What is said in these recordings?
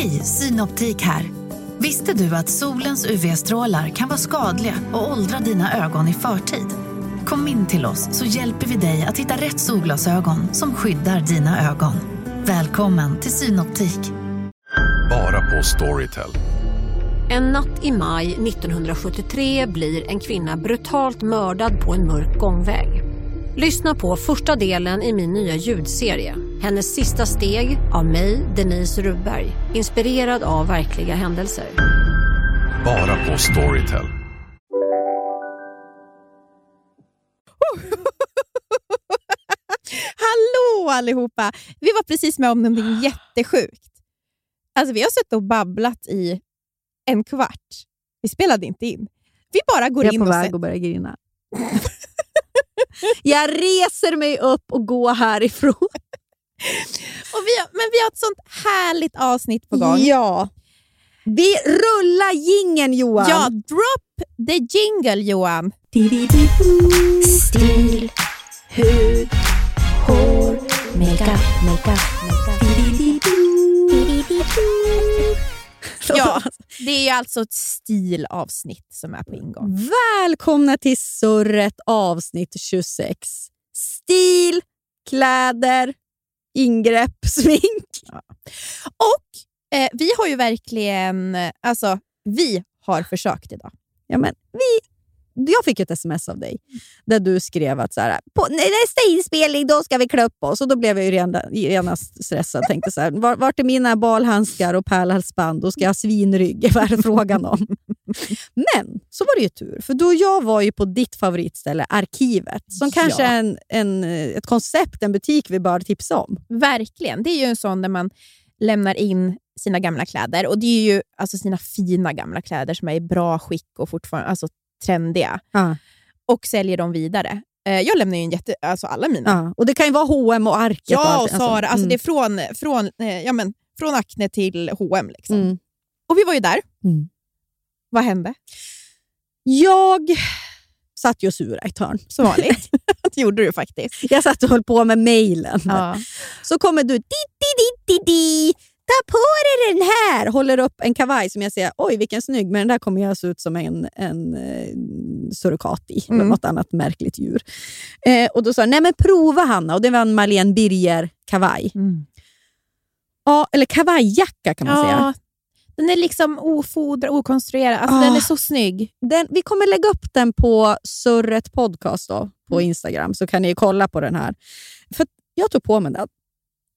Hej, Synoptik här. Visste du att solens UV-strålar kan vara skadliga och åldra dina ögon i förtid? Kom in till oss så hjälper vi dig att hitta rätt solglasögon som skyddar dina ögon. Välkommen till Synoptik. Bara på Storytel. En natt i maj 1973 blir en kvinna brutalt mördad på en mörk gångväg. Lyssna på första delen i min nya ljudserie. Hennes sista steg av mig, Denise Rubberg. Inspirerad av verkliga händelser. Bara på Storytel. Hallå allihopa! Vi var precis med om någonting jättesjukt. Alltså, vi har suttit och babblat i en kvart. Vi spelade inte in. Vi bara går Jag är in på och väg säger... att börja grina. jag reser mig upp och går härifrån. Och vi har, men vi har ett sånt härligt avsnitt på gång. Ja. Vi rullar gingen Johan. Ja, drop the jingle Johan. Stil, hud, hår, makeup, makeup, makeup. Ja, det är alltså ett stilavsnitt som är på ingång. Välkomna till Surret avsnitt 26. Stil, kläder, ingrepp, smink. Och eh, vi har ju verkligen, alltså vi har försökt idag. Ja, men vi, jag fick ett sms av dig där du skrev att så här, på nästa inspelning då ska vi klä upp oss. Och då blev jag ju genast stressad. Tänkte så här, var, vart är mina balhandskar och pärlhalsband? Då ska jag ha svinrygg. Vad är det frågan om? Men så var det ju tur, för du och jag var ju på ditt favoritställe, Arkivet. Som kanske Ja. är en, en, ett koncept, en butik vi bör tipsa om. Verkligen. Det är ju en sån där man lämnar in sina gamla kläder. Och det är ju alltså sina fina gamla kläder som är i bra skick och fortfarande alltså, trendiga. Ja. Och säljer dem vidare. Eh, jag lämnar ju en jätte, alltså alla mina. Ja. Och Det kan ju vara H&M och Arket. Ja, och allt. Sara. Alltså, mm. Det är från, från, eh, ja, men, från Acne till H&M liksom. Mm. Och vi var ju där. Mm. Vad hände? Jag satt ju och surade i ett hörn. Som vanligt. det gjorde du faktiskt. Jag satt och höll på med mejlen. Ja. Så kommer du, di, di, di, di, di. Ta på dig den här! Håller upp en kavaj som jag säger, oj vilken snygg, men den där kommer jag se ut som en, en eh, surrokat i, eller Mm. något annat märkligt djur. Eh, och Då sa jag, nej men prova Hanna, och det var en Marlene Birger-kavaj. Ja, eller kavajjacka kan man säga. Ja, den är liksom ofodrad, okonstruerad. Alltså, Ah. Den är så snygg. Den, vi kommer lägga upp den på Surret Podcast då, på Mm. Instagram, så kan ni kolla på den här. För jag tog på mig den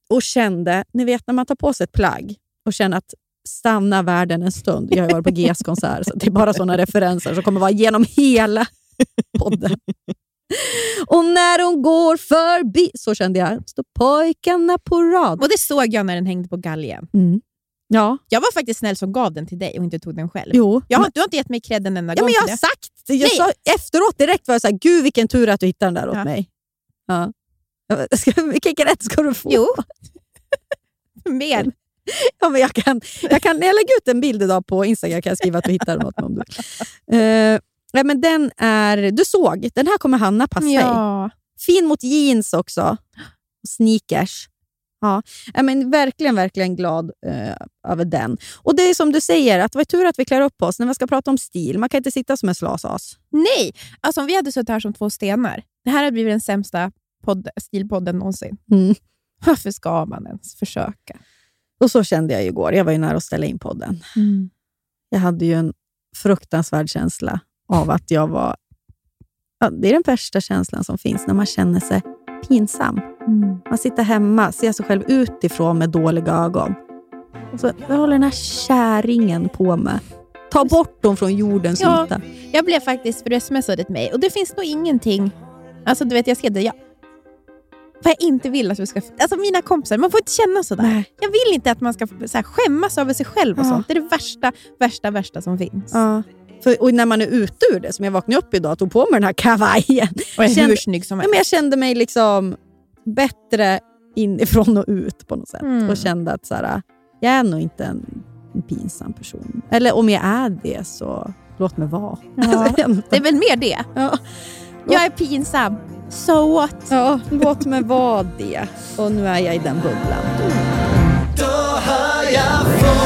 och kände, ni vet när man tar på sig ett plagg och känner att stanna världen en stund. Jag har varit på GS konsert, så det är bara sådana referenser som kommer vara genom hela podden. Och när hon går förbi, så kände jag, står pojkarna på rad. Och Det såg jag när den hängde på galgen. Mm. Ja, Jag var faktiskt snäll som gav den till dig och inte tog den själv. jo. Jag har, men- du har inte gett mig cred en enda Ja, gång men jag har sagt, jag Nej. sa, efteråt direkt var jag såhär, gud vilken tur att du hittade den där åt Ja. mig. Ja. Vilken cred ska du få? Jo. Mer. Ja, men jag, kan, jag kan jag lägger ut en bild idag på Instagram kan jag skriva att du hittade något om du vill. Eh, ja, men den är, Du såg, den här kommer Hanna passa i. Ja. Fin mot jeans också. Sneakers. Ja, ja, men verkligen, verkligen glad eh, över den. Och Det är som du säger, att det var tur att vi klär upp oss när vi ska prata om stil. Man kan inte sitta som en slasas. Nej, alltså om vi hade suttit här som två stenar. Det här hade blivit den sämsta podd, stilpodden någonsin. Mm. Varför ska man ens försöka? Och så kände jag igår. Jag var ju nära att ställa in podden. Jag hade ju en fruktansvärd känsla av att jag var... Ja, det är den värsta känslan som finns, när man känner sig pinsam. Man sitter hemma, ser sig själv utifrån med dåliga ögon. Och så, vad håller den här käringen på med? Ta bort dem från jordens Ja. yta. Jag blev faktiskt, för du smsade till mig, och det finns nog ingenting... Alltså du vet, jag skrev det. Jag, vad jag inte vill att du ska... Alltså mina kompisar, man får inte känna sådär. Nej. Jag vill inte att man ska så här, skämmas över sig själv och Ja. sånt. Det är det värsta, värsta, värsta som finns. Ja. För, och när man är ute ur det, som jag vaknade upp idag och tog på mig den här kavajen. Och är hur Kände- snygg som Ja, helst. men jag kände mig liksom bättre inifrån och ut på något sätt. Mm. Och kände att så här, jag är nog inte en, en pinsam person. Eller om jag är det, så låt mig vara. Ja. Det är väl mer det. Ja. Jag är pinsam. So what? Ja, låt mig vara det. Och nu är jag i den bubblan. Då hör jag från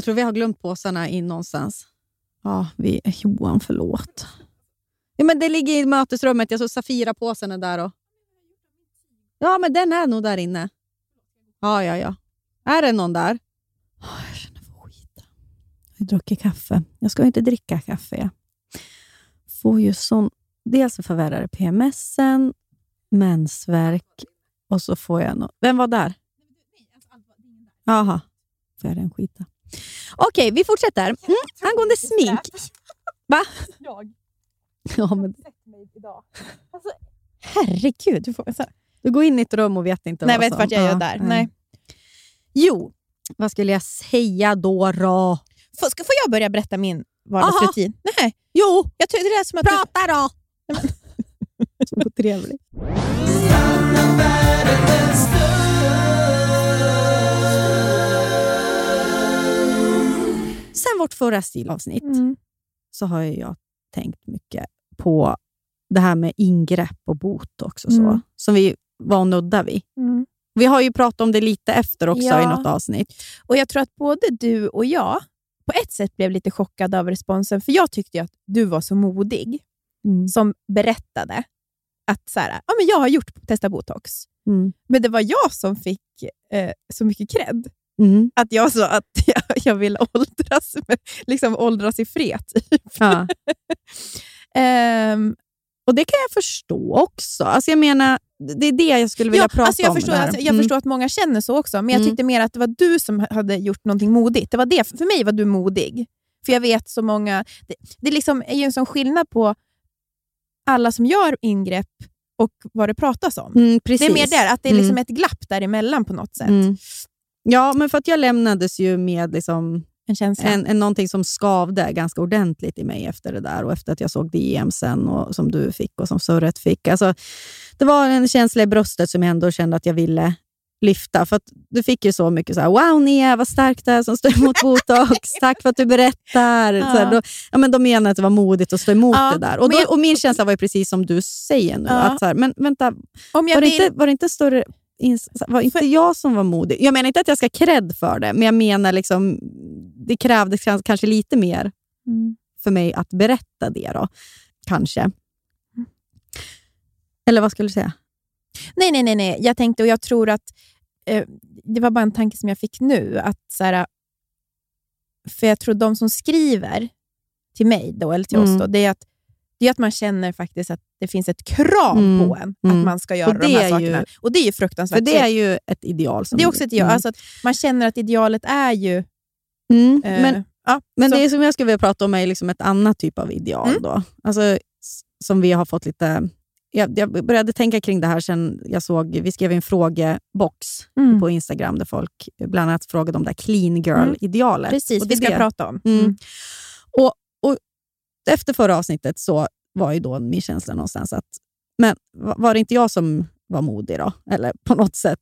jag tror vi har glömt påsarna in någonstans. Ja, vi, Johan, förlåt. Ja, men det ligger i mötesrummet. Jag såg Safira-påsen är där. Och... Ja, men den är nog där inne. Ja, ja, ja. Är det någon där? Oh, jag känner för skit. Jag har druckit kaffe. Jag ska inte dricka kaffe. Får ju sån... Dels förvärrar det PMSen, mensvärk och så får jag... No... Vem var där? Jaha. Får jag den skita? Okej, vi fortsätter. Mm. Angående smink. Va? Jag. Ja, men... idag. Alltså, herregud. Du, får, alltså, Du går in i ett rum och vet inte nej, vad vet som... vart jag Ja, gör där. Nej. Jo, vad skulle jag säga då? då? Får, ska, får jag börja berätta min vardagsrutin? Nej. Jo, Jag tror det är som att prata då! Så otrevligt. Vårt förra stilavsnitt Mm. så har jag tänkt mycket på det här med ingrepp och botox och så, Mm. som vi var och nudda vid. Mm. Vi har ju pratat om det lite efter också Ja. i något avsnitt. Och Jag tror att både du och jag på ett sätt blev lite chockade av responsen, för jag tyckte att du var så modig som berättade att så här, ja, men jag har gjort testa botox. Mm. Men det var jag som fick eh, så mycket cred. Mm. Att jag sa att jag, jag vill åldras, liksom åldras i fred. Typ. Ja. Ehm, Och det kan jag förstå också. Alltså jag menar, det är det jag skulle vilja ja, prata alltså jag om. förstår, alltså, jag Mm. förstår att många känner så också, men jag Mm. tyckte mer att det var du som hade gjort någonting modigt. Det var det. För mig var du modig. För jag vet så många... Det, det liksom är ju en sån skillnad på alla som gör ingrepp och vad det pratas om. Mm. Det är mer där, att det är liksom Mm. ett glapp däremellan på något sätt. Mm. Ja, men för att jag lämnades ju med liksom En känsla. en, en, någonting som skavde ganska ordentligt i mig efter det där och efter att jag såg DM sen och som du fick och som Surret fick. Alltså, det var en känsla i bröstet som jag ändå kände att jag ville lyfta. För du fick ju så mycket så här, wow Nia, vad starkt det är som står emot botox. Tack för att du berättar. Ja. Så här, då, ja, men de menar att det var modigt att stå emot Ja, det där. Och, då, jag- och min känsla var ju precis som du säger nu. Ja. Att så här, men vänta, Om jag var det, vill, inte, var det inte större... Var inte jag som var modig? Jag menar inte att jag ska cred för det, men jag menar liksom, det krävdes kans- kanske lite mer Mm. för mig att berätta det. då. Kanske. Eller vad skulle du säga? Nej, nej, nej, nej. Jag tänkte och jag tror att eh, det var bara en tanke som jag fick nu. Att så här, för jag tror de som skriver till mig då, eller till Mm. oss, då, det är att det är att man känner faktiskt att det finns ett krav Mm. på en Mm. att man ska göra de det här är sakerna. ju- och det är ju fruktansvärt. För det är ju ett ideal. Det är också ett ideal. Mm. Alltså att man känner att idealet är ju... Mm. Eh, Men, ja, men så- det som jag skulle vilja prata om är liksom ett annat typ av ideal. Mm. Då. Alltså, som vi har fått lite... Jag, jag började tänka kring det här sen jag såg... Vi skrev en frågebox Mm. på Instagram där folk bland annat frågade om det clean girl-idealet. Precis, Och det vi ska det. prata om. Mm. Mm. Och, och efter förra avsnittet så var ju då min känsla någonstans att men var det inte jag som var modig då? Eller på något sätt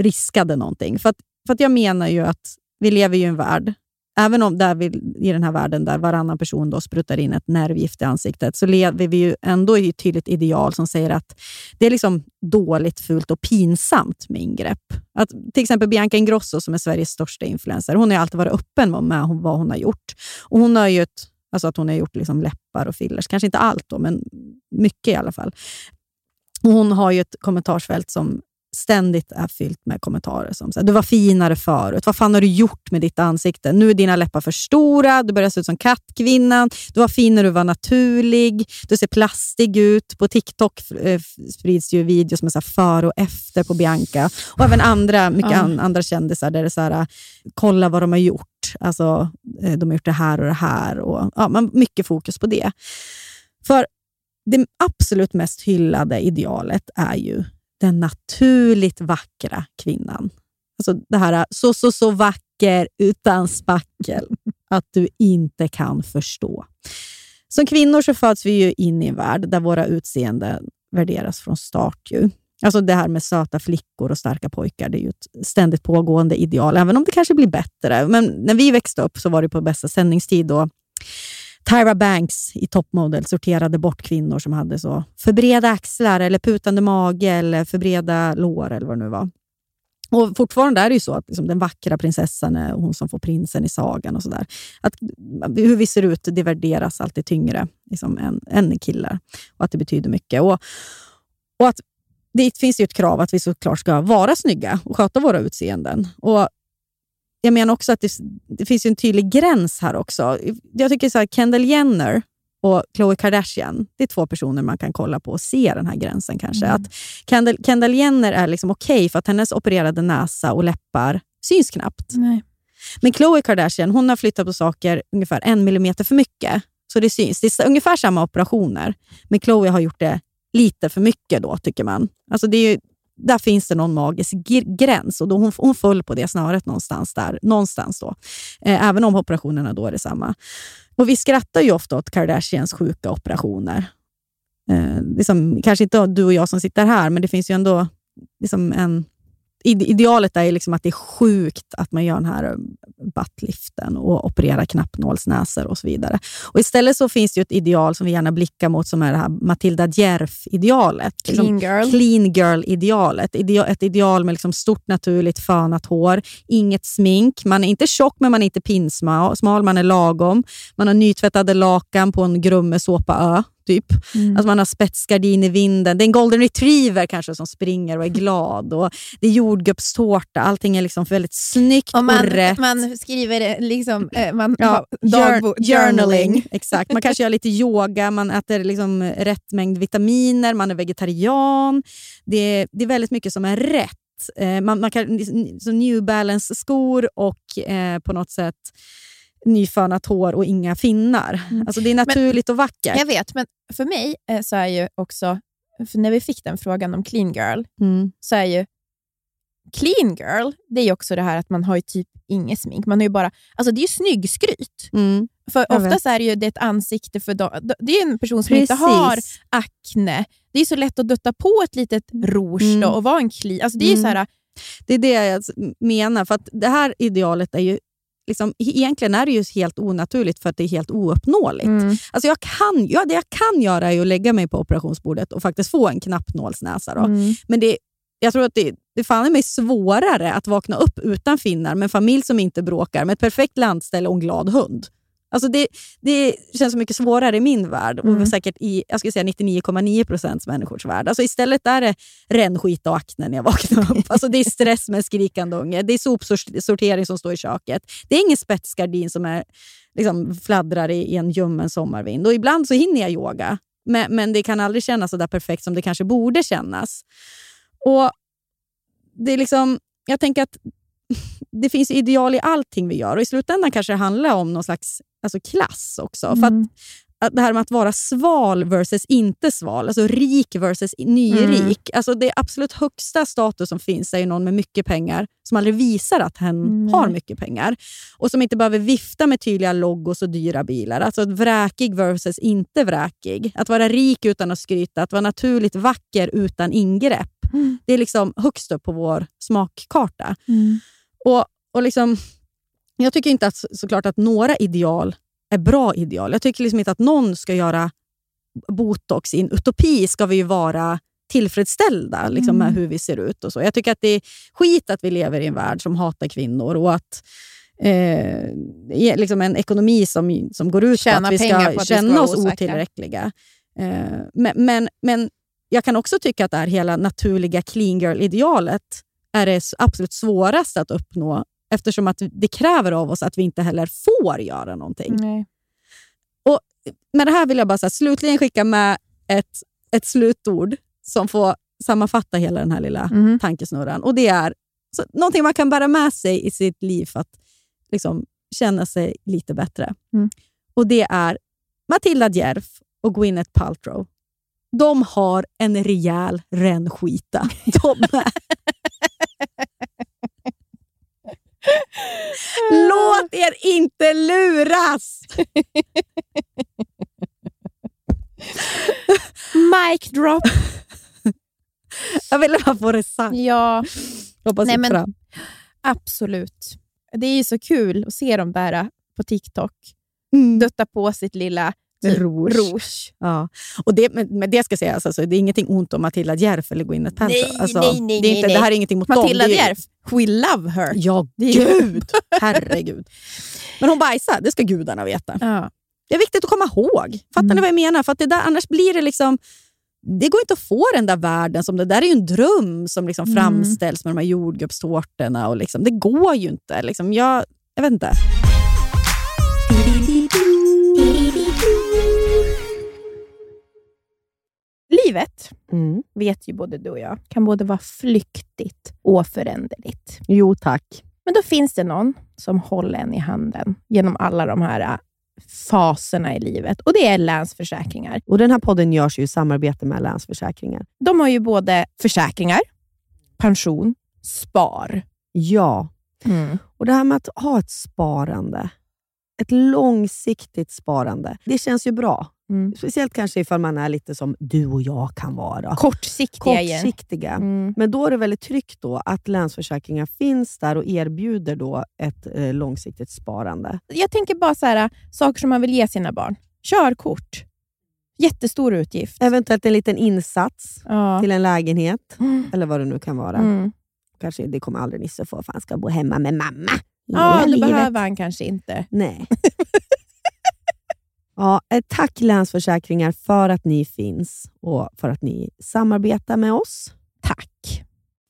riskade någonting. För att, för att jag menar ju att vi lever ju i en värld, även om där vi, i den här världen där varannan person då sprutar in ett nervgift i ansiktet, så lever vi ju ändå i ett tydligt ideal som säger att det är liksom dåligt, fult och pinsamt med ingrepp. Att, till exempel Bianca Ingrosso, som är Sveriges största influencer, hon har alltid varit öppen med hon- vad hon har gjort. Och hon har ju ett, alltså att hon har gjort liksom läppar och fillers. Kanske inte allt, då, men mycket i alla fall. Och hon har ju ett kommentarsfält som ständigt är fyllt med kommentarer som så här, du var finare förut. Vad fan har du gjort med ditt ansikte? Nu är dina läppar för stora, du börjar se ut som kattkvinnan. Du var fin när du var naturlig. Du ser plastig ut. På TikTok eh, sprids ju videos med så före och efter på Bianca. Och även andra, mycket Ja. an, andra kändisar där det är så här, kolla vad de har gjort. Alltså, eh, de har gjort det här och det här. Och, ja, man, mycket fokus på det. För det absolut mest hyllade idealet är ju den naturligt vackra kvinnan. Alltså det här så, så, så vacker utan spackel att du inte kan förstå. Som kvinnor så föds vi ju in i en värld där våra utseenden värderas från start. Ju. Alltså det här med söta flickor och starka pojkar, det är ju ett ständigt pågående ideal, även om det kanske blir bättre. Men när vi växte upp så var det på bästa sändningstid då Tyra Banks i Top Model sorterade bort kvinnor som hade så för breda axlar, eller putande mage eller för breda lår eller vad det nu var. Och Fortfarande är det ju så att liksom, den vackra prinsessan är hon som får prinsen i sagan. och så där. Att, Hur vi ser ut det värderas alltid tyngre liksom, än, än killar och att det betyder mycket. Och, och att Det finns ju ett krav att vi såklart ska vara snygga och sköta våra utseenden. Och jag menar också att det, det finns en tydlig gräns här också. Jag tycker så här, Kendall Jenner och Khloe Kardashian, det är två personer man kan kolla på och se den här gränsen. kanske. Mm. Att Kendall, Kendall Jenner är liksom okej okay för att hennes opererade näsa och läppar syns knappt. Nej. Men Khloe Kardashian hon har flyttat på saker ungefär en millimeter för mycket. Så det syns. Det är ungefär samma operationer, men Khloe har gjort det lite för mycket då, tycker man. Alltså det är där finns det någon magisk gräns och då hon, hon föll på det snöret någonstans där. Någonstans då. Eh, även om operationerna då är detsamma. Och vi skrattar ju ofta åt Kardashians sjuka operationer. Eh, liksom, kanske inte du och jag som sitter här, men det finns ju ändå liksom en idealet är liksom att det är sjukt att man gör den här eh, buttliften och opererar knappnålsnäsor och så vidare. Och istället så finns det ett ideal som vi gärna blickar mot som är det här Matilda Djerf-idealet. Clean liksom girl. Clean girl-idealet. Ett ideal med liksom stort naturligt fönat hår, inget smink. Man är inte tjock men man är inte pinsmal, man är lagom. Man har nytvättade lakan på en Grumme såpa-ö typ. Mm. Alltså man har spetsgardin i vinden. Det är en golden retriever kanske som springer och är glad. Och det är jordgubbstårta. Allting är liksom väldigt snyggt och, man, och rätt. Man skriver liksom, eh, man ja, dagbok, journaling. Exakt. Man kanske gör lite yoga, man äter liksom rätt mängd vitaminer, man är vegetarian. Det är, det är väldigt mycket som är rätt. Eh, man, man kan, så New Balance-skor och eh, på något sätt nyfönat hår och inga finnar. Mm. Alltså det är naturligt men, och vackert. Jag vet, men för mig eh, så är ju också, när vi fick den frågan om clean girl, mm. så är ju clean girl, det är också det här att man har ju typ inget smink. Man har ju bara, alltså det är ju snyggskryt. Mm. För oftast är det ju det ett ansikte för dem. Det är en person som Precis. inte har akne. Det är så lätt att dutta på ett litet rouge mm. och vara en clean. Alltså det är mm. så här, det är det jag menar. För att Det här idealet är ju liksom, egentligen är det ju helt onaturligt för att det är helt ouppnåeligt. Mm. Alltså jag kan, ja, det jag kan göra är att lägga mig på operationsbordet och faktiskt få en knappnålsnäsa. Då. Mm. Men det, jag tror att det, det fan är mig svårare att vakna upp utan finnar med en familj som inte bråkar, med ett perfekt landställe och en glad hund. Alltså det, det känns så mycket svårare i min värld och mm. säkert i 99,9 procents människors värld. Alltså istället är det rännskit och akne när jag vaknar upp. Alltså det är stress med skrikande unge. Det är sopsortering som står i köket. Det är ingen spetsgardin som är, liksom, fladdrar i, i en ljummen sommarvind. Och ibland så hinner jag yoga, men, men det kan aldrig kännas så där perfekt som det kanske borde kännas. Och det är liksom, Jag tänker att det finns ideal i allting vi gör och i slutändan kanske det handlar om någon slags alltså klass också. Mm. För att, mm. att det här med att vara sval versus inte sval, alltså rik versus nyrik. Mm. Alltså det absolut högsta status som finns är ju någon med mycket pengar som aldrig visar att hen mm. har mycket pengar och som inte behöver vifta med tydliga logos och dyra bilar. Alltså vräkig versus inte vräkig. Att vara rik utan att skryta, att vara naturligt vacker utan ingrepp. Mm. Det är liksom högst upp på vår smakkarta. Och, och liksom, jag tycker inte att, såklart att några ideal är bra ideal. Jag tycker liksom inte att någon ska göra botox. I en utopi ska vi ju vara tillfredsställda liksom, med mm. hur vi ser ut. och så. Jag tycker att det är skit att vi lever i en värld som hatar kvinnor och att eh, liksom en ekonomi som, som går ut Tjäna på att vi ska att känna oss otillräckliga. Eh, men, men, men jag kan också tycka att det här hela naturliga clean girl-idealet är det absolut svåraste att uppnå eftersom att det kräver av oss att vi inte heller får göra någonting. Nej. Och Med det här vill jag bara så här, slutligen skicka med ett, ett slutord som får sammanfatta hela den här lilla mm. tankesnurran. Och Det är så, någonting man kan bära med sig i sitt liv för att liksom, känna sig lite bättre. Mm. Och Det är Matilda Djerf och Gwyneth Paltrow. De har en rejäl rännskita. De. Låt er inte luras! Mic drop. Jag ville bara få det sagt. Ja. Hoppas Nej, men, fram. Absolut. Det är ju så kul att se dem där på TikTok. Mm. Dutta på sitt lilla Rouge. Rouge. Ja. Och det, men, men det ska sägas, alltså, det är ingenting ont om Matilda Djerf eller Gwyneth Paltrow. Nej, alltså, nej, nej, det, är inte, nej, det här är ingenting mot Matilda dem. Djerf, we love her. Ja, gud! Herregud. Men hon bajsar, det ska gudarna veta. Ja. Det är viktigt att komma ihåg. Fattar Mm. ni vad jag menar? För att det där, annars blir det liksom... Det går inte att få den där världen. Som det där är ju en dröm som liksom Mm. framställs med de här jordgubbstårtorna. Och liksom, det går ju inte. Liksom, jag, jag vet inte. Livet, vet ju både du och jag, kan både vara flyktigt och föränderligt. Jo tack. Men då finns det någon som håller en i handen genom alla de här äh, faserna i livet och det är Länsförsäkringar. Och Den här podden görs ju i samarbete med Länsförsäkringar. De har ju både försäkringar, pension, spar. Ja, och det här med att ha ett sparande, ett långsiktigt sparande, det känns ju bra. Mm. Speciellt kanske ifall man är lite som du och jag kan vara. Kortsiktiga. Kortsiktiga. Mm. Men då är det väldigt tryggt då att Länsförsäkringar finns där och erbjuder då ett eh, långsiktigt sparande. Jag tänker bara så här, saker som man vill ge sina barn. Körkort. Jättestor utgift. Eventuellt en liten insats Ja. till en lägenhet, Mm. eller vad det nu kan vara. Mm. Kanske, det kommer aldrig Nisse få, för han ska bo hemma med mamma. Ja, det livet. behöver han kanske inte. Nej. ja, eh, tack Länsförsäkringar för att ni finns och för att ni samarbetar med oss. Tack.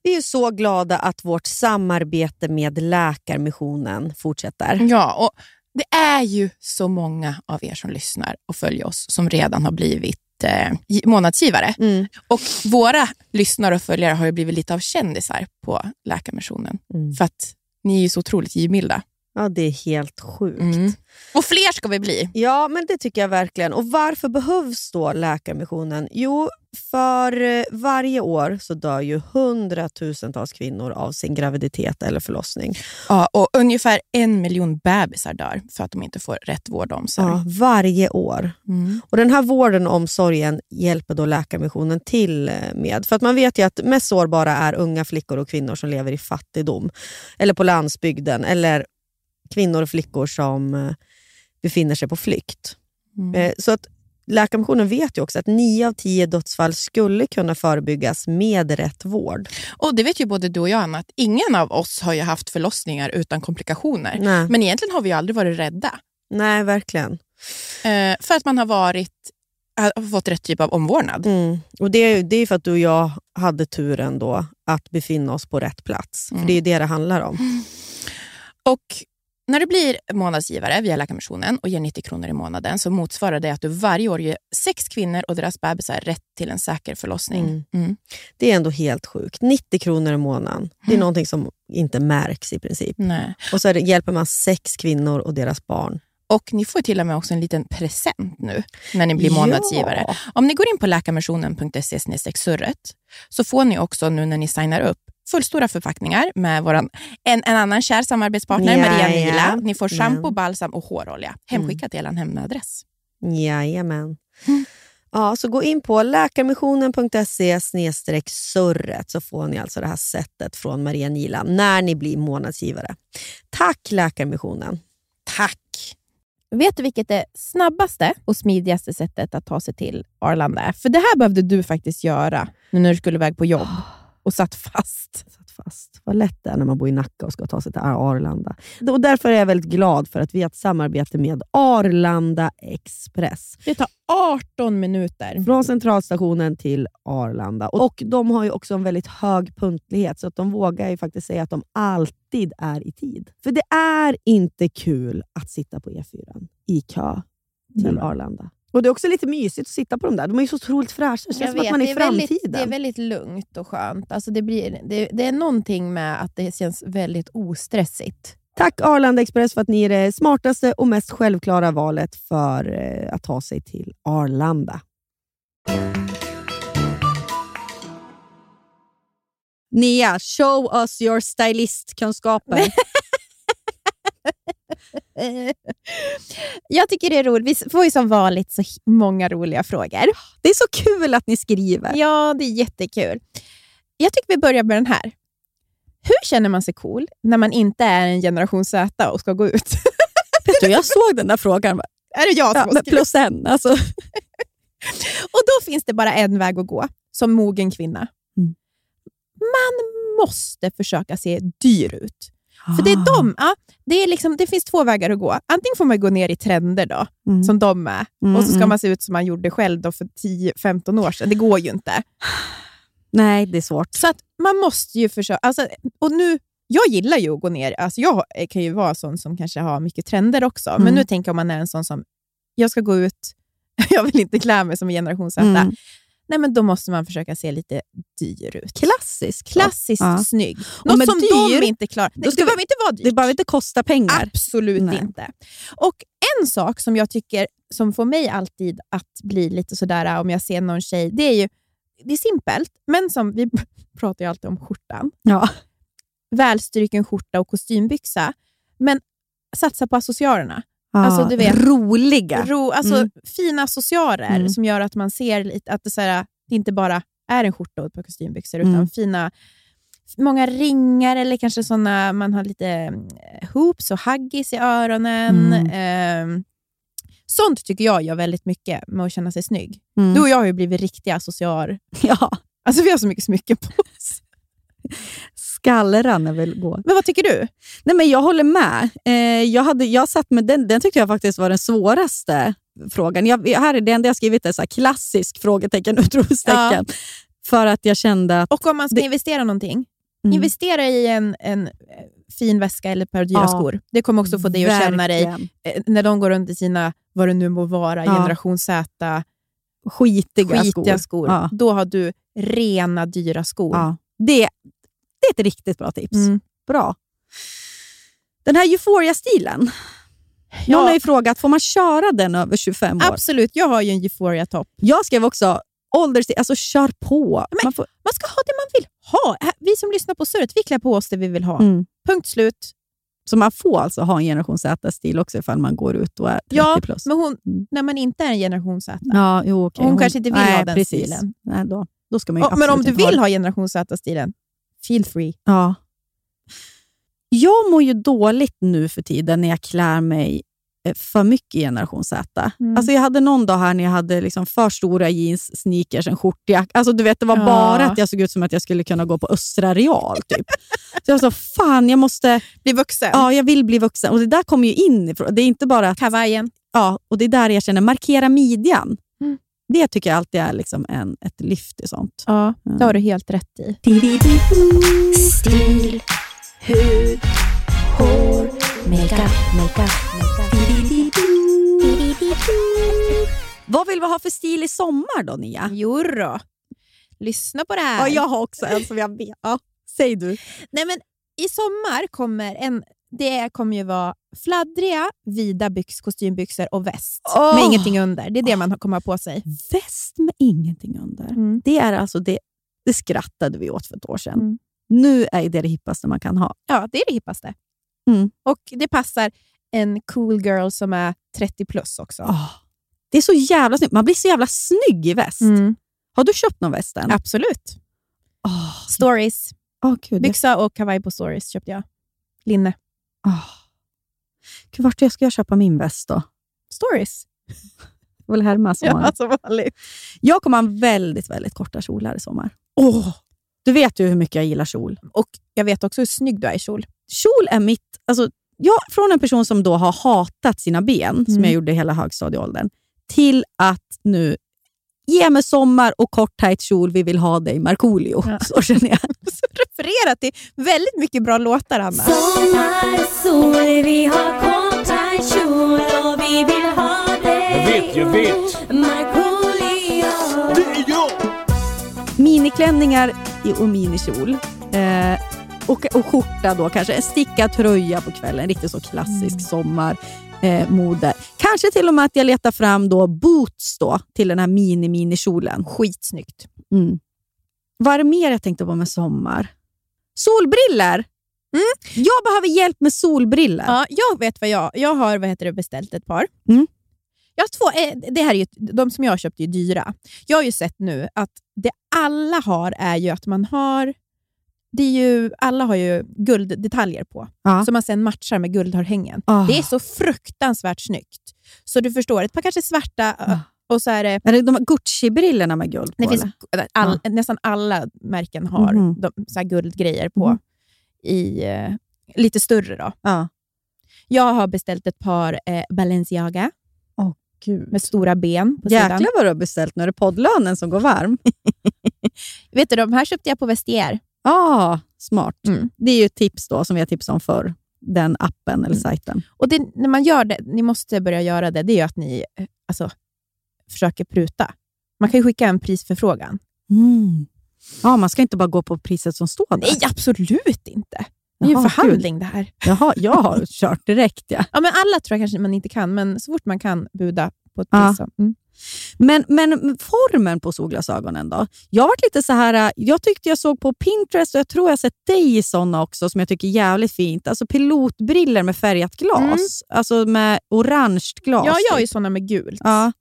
Vi är så glada att vårt samarbete med Läkarmissionen fortsätter. Ja, och det är ju så många av er som lyssnar och följer oss som redan har blivit eh, gi- månadsgivare. Mm. Och våra lyssnare och följare har ju blivit lite av kändisar på Läkarmissionen. Mm. För att ni är ju så otroligt givmilda. Ja, det är helt sjukt. Mm. Och fler ska vi bli. Ja, men det tycker jag verkligen. Och Varför behövs då Läkarmissionen? Jo, för eh, varje år så dör ju hundratusentals kvinnor av sin graviditet eller förlossning. Ja, och ungefär en miljon bebisar dör för att de inte får rätt vård och omsorg. Ja, varje år. Mm. Och Den här vården och omsorgen hjälper då Läkarmissionen till eh, med. För att man vet ju att mest sårbara är unga flickor och kvinnor som lever i fattigdom. Eller på landsbygden. Eller kvinnor och flickor som eh, befinner sig på flykt. Mm. Eh, Så att Läkarmissionen vet ju också att nio av tio dödsfall skulle kunna förebyggas med rätt vård. Och det vet ju både du och jag, Anna, att ingen av oss har ju haft förlossningar utan komplikationer. Nej, Men egentligen har vi aldrig varit rädda. Nej verkligen. Eh, för att man har varit har fått rätt typ av omvårdnad. Mm. Och det är, det är för att du och jag hade turen då att befinna oss på rätt plats. För Mm. Det är ju det det handlar om. Och när du blir månadsgivare via Läkarmissionen och ger 90 kronor i månaden så motsvarar det att du varje år ger sex kvinnor och deras bebisar rätt till en säker förlossning. Mm. Mm. Det är ändå helt sjukt. 90 kronor i månaden. Det är Mm. någonting som inte märks i princip. Nej. Och så det, hjälper man sex kvinnor och deras barn. Och ni får till och med också en liten present nu när ni blir månadsgivare. Ja. Om ni går in på läkarmissionen.se surret så får ni också nu när ni signar upp fullstora förpackningar med våran, en, en annan kär samarbetspartner, Ja, Maria ja. Nila. Ni får shampoo, balsam och hårolja hemskickat till er hemadress. Jajamän. Ja, så gå in på läkarmissionen.se surret så får ni alltså det här sättet från Maria Nila när ni blir månadsgivare. Tack Läkarmissionen. Tack! Vet du vilket det snabbaste och smidigaste sättet att ta sig till Arlanda är? För det här behövde du faktiskt göra nu när du skulle iväg på jobb och satt fast. Satt fast. Vad lätt det är när man bor i Nacka och ska ta sig till Arlanda. Och därför är jag väldigt glad för att vi har ett samarbete med Arlanda Express. Det tar 18 minuter. Från centralstationen till Arlanda. Och De har ju också en väldigt hög punktlighet, så att de vågar ju faktiskt säga att de alltid är i tid. För det är inte kul att sitta på E4 i kö till. Arlanda. Och Det är också lite mysigt att sitta på dem där. De är ju så otroligt fräscha. Det känns som att man är i är väldigt- framtiden. Det är väldigt lugnt och skönt. Alltså det, blir, det, det är någonting med att det känns väldigt ostressigt. Tack Arlanda Express för att ni är det smartaste och mest självklara valet för eh, att ta sig till Arlanda. Nia, show us your stylistkunskaper. Jag tycker det är roligt. Vi får ju som vanligt så många roliga frågor. Det är så kul att ni skriver. Ja, det är jättekul. Jag tycker vi börjar med den här. Hur känner man sig cool när man inte är en generation Z och ska gå ut? Du, jag såg den där frågan. Är det jag som Ja, har skrivit? plus en. Alltså. Och då finns det bara en väg att gå som mogen kvinna. Mm. Man måste försöka se dyr ut. För det är Ah. de, ja, det, är liksom, det finns två vägar att gå. Antingen får man gå ner i trender då, Mm. som de är, Mm, och så ska mm. man se ut som man gjorde själv då för 10-15 år sedan. Det går ju inte. Nej, det är svårt. Så att man måste ju försöka... Alltså, och nu, jag gillar ju att gå ner. Alltså jag kan ju vara sån som kanske har mycket trender också, men Mm. nu tänker jag om man är en sån som, jag ska gå ut, jag vill inte klä mig som en generation Z. Mm. Nej, men då måste man försöka se lite dyr ut. Klassisk. Klassiskt Ja. snygg. Något med som dyr, de inte klarar. Nej, det vi- behöver inte vara dyrt. Det behöver inte kosta pengar. Absolut Nej. inte. Och en sak som jag tycker som får mig alltid att bli lite sådär om jag ser någon tjej, det är ju det är simpelt, men som vi pratar ju alltid om skjortan. Ja. Välstryken skjorta och kostymbyxa, men satsa på accessoarerna. Alltså, du vet- Roliga. Ro, alltså, Mm. Fina accessoarer Mm. som gör att man ser lite, att det, såhär, det inte bara är en skjorta och ett par kostymbyxor, utan Mm. fina Många ringar eller kanske såna, man har lite eh, hoops och haggis i öronen. Ehm, sånt tycker jag gör väldigt mycket med att känna sig snygg. Mm. Du och jag har ju blivit riktiga associar. Ja. Alltså vi har så mycket smycken på oss. Skallran är väl gå. Men vad tycker du? Nej, men jag håller med. Eh, jag, hade, jag satt med den, den tyckte jag faktiskt var den svåraste frågan. Jag, här är det enda jag skrivit är så här klassisk frågetecken, utropstecken. För att jag kände att... Och om man ska Det- investera någonting, Mm. investera i en, en eh, fin väska eller ett par dyra Ja. skor. Det kommer också få dig att känna dig, eh, när de går runt i sina, vad det nu må vara, Ja. generation Z, skitiga, skitiga skor. skor. Ja. Då har du rena, dyra skor. Ja. Det, det är ett riktigt bra tips. Mm. Bra. Den här Euphoria-stilen. Någon Ja. har ju frågat, får man köra den över 25 år? Absolut, jag har ju en Euphoria-topp. Jag skrev också, åldersstil, alltså kör på. Men- Man får, Man ska ha det man vill ha. Vi som lyssnar på surret, vi klär på oss det vi vill ha. mm. Punkt slut. Så man får alltså ha en generation Z-stil också ifall man går ut och är 30 Ja, plus. Men hon, Mm. när man inte är en generation Z. Ja, jo, okej. Hon kanske inte vill nej, ha den precis. stilen. Nej, då, då ska man ju Ja, men om du ha vill det. ha generation Z-stilen, feel free. Ja. Jag mår ju dåligt nu för tiden när jag klär mig eh, för mycket i generation Z. Mm. Alltså jag hade någon dag här när jag hade liksom för stora jeans, sneakers, en skjortjacka. Alltså du vet, det var Ja. bara att jag såg ut som att jag skulle kunna gå på Östra Real. Typ. så jag så, fan jag måste, Bli vuxen. ja jag vill bli vuxen. Och det där kommer ju in ifrån. Det är inte bara att, Kavajen. ja, och det är där jag känner, markera midjan. Det tycker jag alltid är liksom en, ett lyft i sånt. Ja, Mm. det har du helt rätt i. Stil, hud, hår, makeup, makeup, makeup. Vad vill vi ha för stil i sommar då, Nia? Jo då. Lyssna på det här. Ja, jag har också en som jag vet. Ja, säg du. Nej, men I sommar kommer en, det kommer ju vara fladdriga, vida byx, kostymbyxor och väst Åh! med ingenting under. Det är det man kommer ha på sig. Väst med ingenting under. Mm. Det är alltså det, det skrattade vi åt för ett år sedan. Mm. Nu är det det hippaste man kan ha. Ja, det är det hippaste. Mm. Och det passar en cool girl som är 30 plus också. Åh, det är så jävla snyggt. Man blir så jävla snygg i väst. Mm. Har du köpt någon väst än? Absolut. Åh, Stories. gud, jag, Byxa och kavaj på stories köpte jag. Linne. Åh. Gud, vart ska jag köpa min väst då? Stories. Jag vill härma som vanligt. som vanligt. Jag kommer ha väldigt, väldigt korta kjolar i sommar. Åh. Du vet ju hur mycket jag gillar kjol. Och jag vet också hur snygg du är i kjol. Kjol är mitt... Alltså, jag, från en person som då har hatat sina ben, som Mm. jag gjorde hela högstadieåldern, till att nu ge mig sommar och kort tajt kjol, vi vill ha dig Markoolio. Ja. Så känner jag. Så refererar till väldigt mycket bra låtar, Anna. Sommarsol, vi har korttajt kjol och vi vill ha dig. Jag vet, jag vet. Markoolio. Det är jag! Miniklänningar i- och minikjol. Eh, och, och skjorta då kanske. En stickad tröja på kvällen. Riktigt så klassisk sommarmode. Eh, mode. kanske till och med att jag letar fram då boots då, till den här mini-minikjolen. Skitsnyggt. Mm. Vad är det mer jag tänkte på med sommar? Solbriller! Jag behöver hjälp med solbriller. Ja, jag vet vad jag... Jag har vad heter det, beställt ett par. Mm. Jag har två, eh, det här är ju, de som jag har köpt är dyra. Jag har ju sett nu att det alla har är ju att man har det är ju, alla har ju gulddetaljer på, Ja. som man sen matchar med guldhörhängen. Ah. Det är så fruktansvärt snyggt. Så du förstår, ett par kanske svarta Ah. och så är det... Är det de Gucci-brillorna med guld på? det finns, all, Nästan alla märken har Mhm. de, så guldgrejer på. Mhm. I, eh, lite större. då. Ja. Jag har beställt ett par eh, Balenciaga Gud. med stora ben på sidan. Jäklar vad du har beställt. Nu är det poddlönen som går varm. Vet du, de här köpte jag på Vestiaire. Ah, smart. Mm. Det är ju ett tips då, som vi har tipsat om för den appen eller Mm. sajten. Och det, när man gör det, ni måste börja göra det, det är ju att ni eh, alltså, försöker pruta. Man kan ju skicka en prisförfrågan. Mm. Ja, man ska inte bara gå på priset som står där. Nej, absolut inte. Det är ju en förhandling det här. Jaha, jag har kört direkt. Ja. Ja, men alla tror jag kanske man inte kan, men så fort man kan buda på ett Ja. pris. så- Mm. Men, men formen på solglasögonen då? Jag varit lite så här, jag tyckte jag såg på Pinterest och jag tror jag sett dig i såna också som jag tycker är jävligt fint. Alltså pilotbriller med färgat glas. Mm. Alltså med orange glas. Ja, jag har ju typ. såna med gult. ja.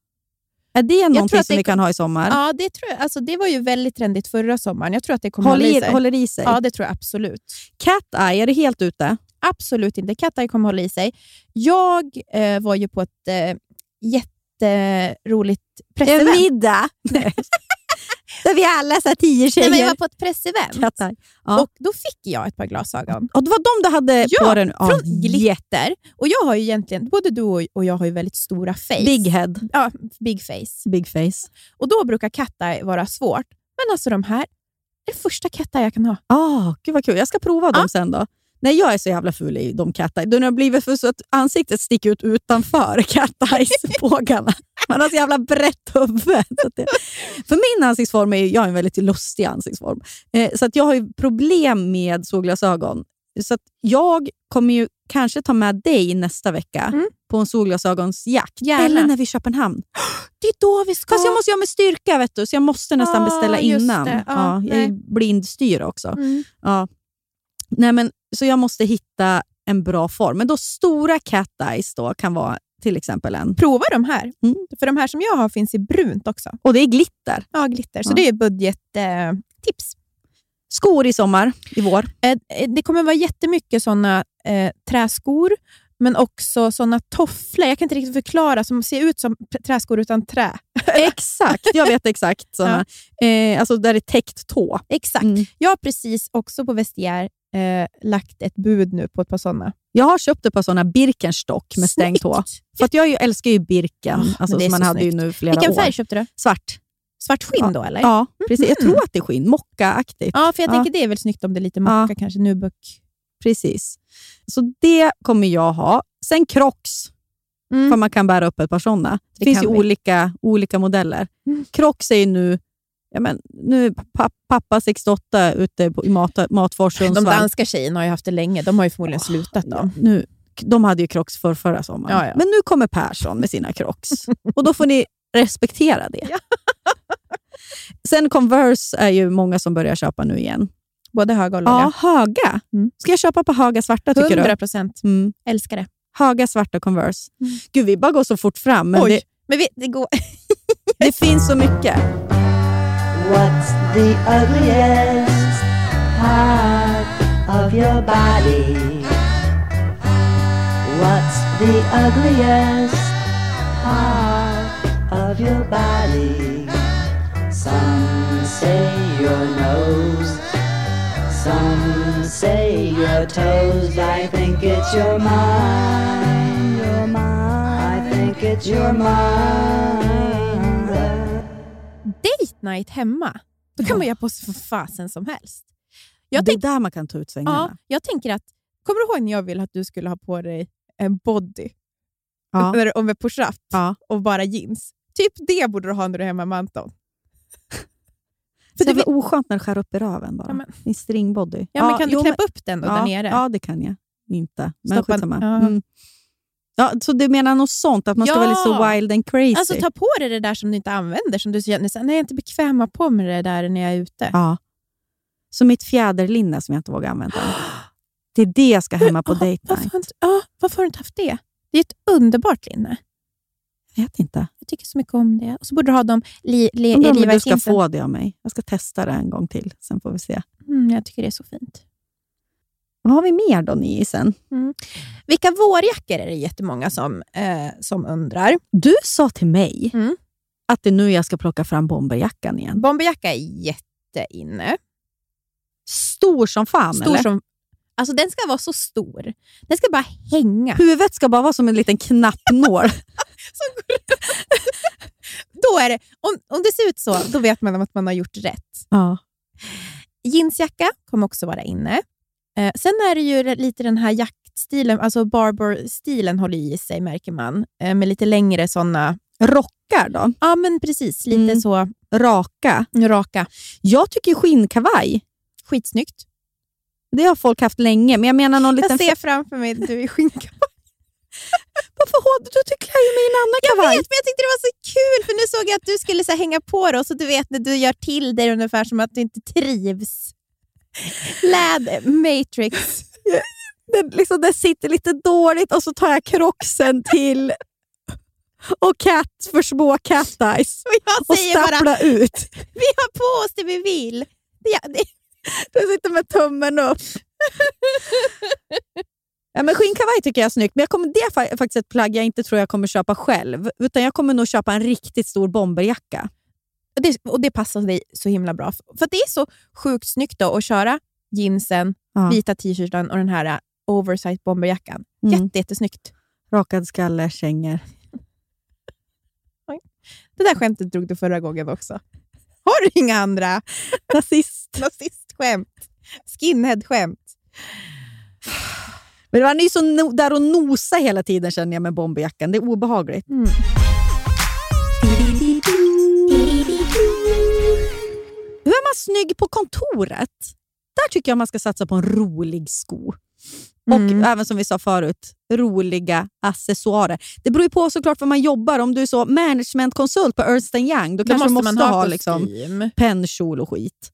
Är det någonting som det- vi kan ha i sommar? Ja, det, tror jag, alltså, det var ju väldigt trendigt förra sommaren. Jag tror att det kommer håller, hålla i sig. håller i sig? Ja, det tror jag absolut. Cat Eye, är det helt ute? Absolut inte. Cat Eye kommer hålla i sig. Jag eh, var ju på ett eh, jätteroligt pressevent. middag. Där vi alla här tio Nej, men jag var på ett pressevent. Ja. och då fick jag ett par glasögon. Och det var de du hade Ja, på den? Från glitter. Och jag har ju egentligen, både du och- jag har ju väldigt stora face. Big head. Ja, big face. Big face. Och då brukar eye vara svårt. Men alltså de här är det första eye jag kan ha. Ah, gud vad kul. Jag ska prova dem sen då. Nej, jag är så jävla ful i de cat eye. De har blivit för så att ansiktet sticker ut utanför cat eyes-bågarna. Man har så jävla brett huvud. Det, för min ansiktsform är ju, jag har en väldigt lustig ansiktsform. Eh, så att jag har ju problem med solglasögon. Så att jag kommer ju kanske ta med dig nästa vecka Mm. på en solglasögonsjakt. Gärna. Eller när vi är i Köpenhamn. Det är då vi ska. Fast jag måste ha med styrka, vet du, så jag måste nästan Ah, beställa innan. det. Ja, Ja, jag är blindstyr också. Mm. Ja. Nej, men, så jag måste hitta en bra form. Men då stora cat eyes då kan vara till exempel en. Prova de här. Mm. För de här som jag har finns i brunt också. Och det är glitter. Ja, glitter. Så Ja. det är budgettips. Eh. Skor i sommar, i vår. eh, eh, det kommer vara jättemycket såna eh, träskor, men också såna tofflor. Jag kan inte riktigt förklara, som ser ut som träskor utan trä. Exakt, jag vet exakt. Såna. Eh, alltså där det är täckt tå. Exakt. Mm. Jag har precis också på Vestiaire eh, lagt ett bud nu på ett par såna. Jag har köpt ett par såna Birkenstock med stängt. Snyggt. För att jag ju älskar ju Birken, Ja, alltså, som man hade ju snyggt. nu flera Vilken år. färg köpte du? Svart. Svart skinn då eller? Ja, precis. Jag Mhm. tror att det är skinn. Mocka-aktigt. Ja, för jag Ja. tänker det är väl snyggt om det är lite mocka kanske. Nubuck. Precis. Så det kommer jag ha. Sen Crocs, Mm. för man kan bära upp ett par sådana. Det, Det finns ju vi. olika, olika modeller. Mm. Crocs är ju nu, ja men, nu pappa 68 ute på, i mat, Matfors De danska tjejerna har ju haft det länge. De har ju förmodligen slutat Ja, dem. nu, de hade ju Crocs för förra sommaren. Ja, ja. Men nu kommer Persson med sina Crocs. och då får ni respektera det. Sen Converse är ju många som börjar köpa nu igen. Både höga och låga. Ja, höga. Mm. Ska jag köpa på höga svarta tycker 100 du? procent. Mm. Älskar det. Höga svarta Converse. Mm. Gud, vi bara går så fort fram. Men Oj, det, men vi, det går... det finns så mycket. What's the ugliest part of your body? What's the ugliest part of your body? Some say your nose, some say your toes. I think it's your mind, your mind. I think it's your mind. Date night hemma. Då kan Ja. man göra på sig för fasen som helst. Jag, det är där man kan ta ut svängarna. ja, jag tänker att, kommer du ihåg när jag ville att du skulle ha på dig en body? Ja. Du- Och med push-up Ja. och bara jeans. Typ det borde du ha när du är hemma med Anton. För det du väl oskönt när det skär upp i röven bara. Ja, men- Din stringbody. Ja, men kan du knäppa upp den då ja, där nere? Ja, det kan jag. Inte. Men Stoppa- skitsamma. Mm. Ja, så du menar något sånt? Att man ska Ja. vara lite så wild and crazy? Alltså ta på dig det där som du inte använder, som du känner så nej jag är inte bekväm på med det där när jag är ute. Ja. Så mitt fjäderlinne som jag inte vågar använda. Det är det jag ska hemma på date varför, night. har inte, ja, varför har du inte haft det? Det är ett underbart linne. Jag vet inte. Jag tycker så mycket om det. Och så borde du ha dem li, li, Undrar om du ska få det av mig. Jag ska testa det en gång till, sen får vi se. Mm, jag tycker det är så fint. Vad har vi mer då, nyisen? Vilka vårjackor är det jättemånga som, eh, som undrar. Du sa till mig Mm. att det är nu jag ska plocka fram bomberjackan igen. Bomberjacka är jätteinne. Stor som fan, Stor eller? som, alltså den ska vara så stor. Den ska bara hänga. Huvudet ska bara vara som en liten knappnål. Då är det, om, om det ser ut så, då vet man att man har gjort rätt. ja. Jeansjacka kommer också vara inne. Eh, sen är det ju lite den här jaktstilen, alltså barber-stilen håller i sig märker man. Eh, med lite längre sådana... Rockar då? Ja, men precis. Lite Mm. så Raka. raka. Jag tycker skinnkavaj, Skitsnyggt. det har folk haft länge, men jag menar någon liten... Jag ser framför mig att du är skinka. Varför har du, du klär ju mig i en annan Jag kavaj. vet, men jag tyckte det var så kul, för nu såg jag att du skulle så hänga på det och så du vet när du gör till dig ungefär som att du inte trivs. Läder, Matrix. Den, liksom, den sitter lite dåligt och så tar jag crocksen till och cat för små cat eyes Och och stapplar ut. vi har på oss det vi vill. Ja, det, Den sitter med tummen upp. Ja, men skinnkavaj tycker jag är snyggt, men jag kommer, det är fa- faktiskt ett plagg jag inte tror jag kommer köpa själv. Utan Jag kommer nog köpa en riktigt stor bomberjacka. Och det, och det passar dig så himla bra. För det är så sjukt snyggt då att köra jeansen, Ja. vita t-shirten och den här uh, oversized bomberjackan. Mm. Jätte, jättesnyggt. Rakad skalle, kängor. Det där skämtet drog du förra gången också. Har du inga andra? Nazist. Nazistskämt? Skinhead-skämt? Men man är ju så no, där och nosa hela tiden känner jag med bomberjackan. Det är obehagligt. Mm. Snygg på kontoret? Där tycker jag man ska satsa på en rolig sko. Och Mm. även som vi sa förut, roliga accessoarer. Det beror ju på såklart var man jobbar. Om du är så managementkonsult på Ernst Young, då, Då kanske måste du måste man ha ha liksom, pennkjol och skit.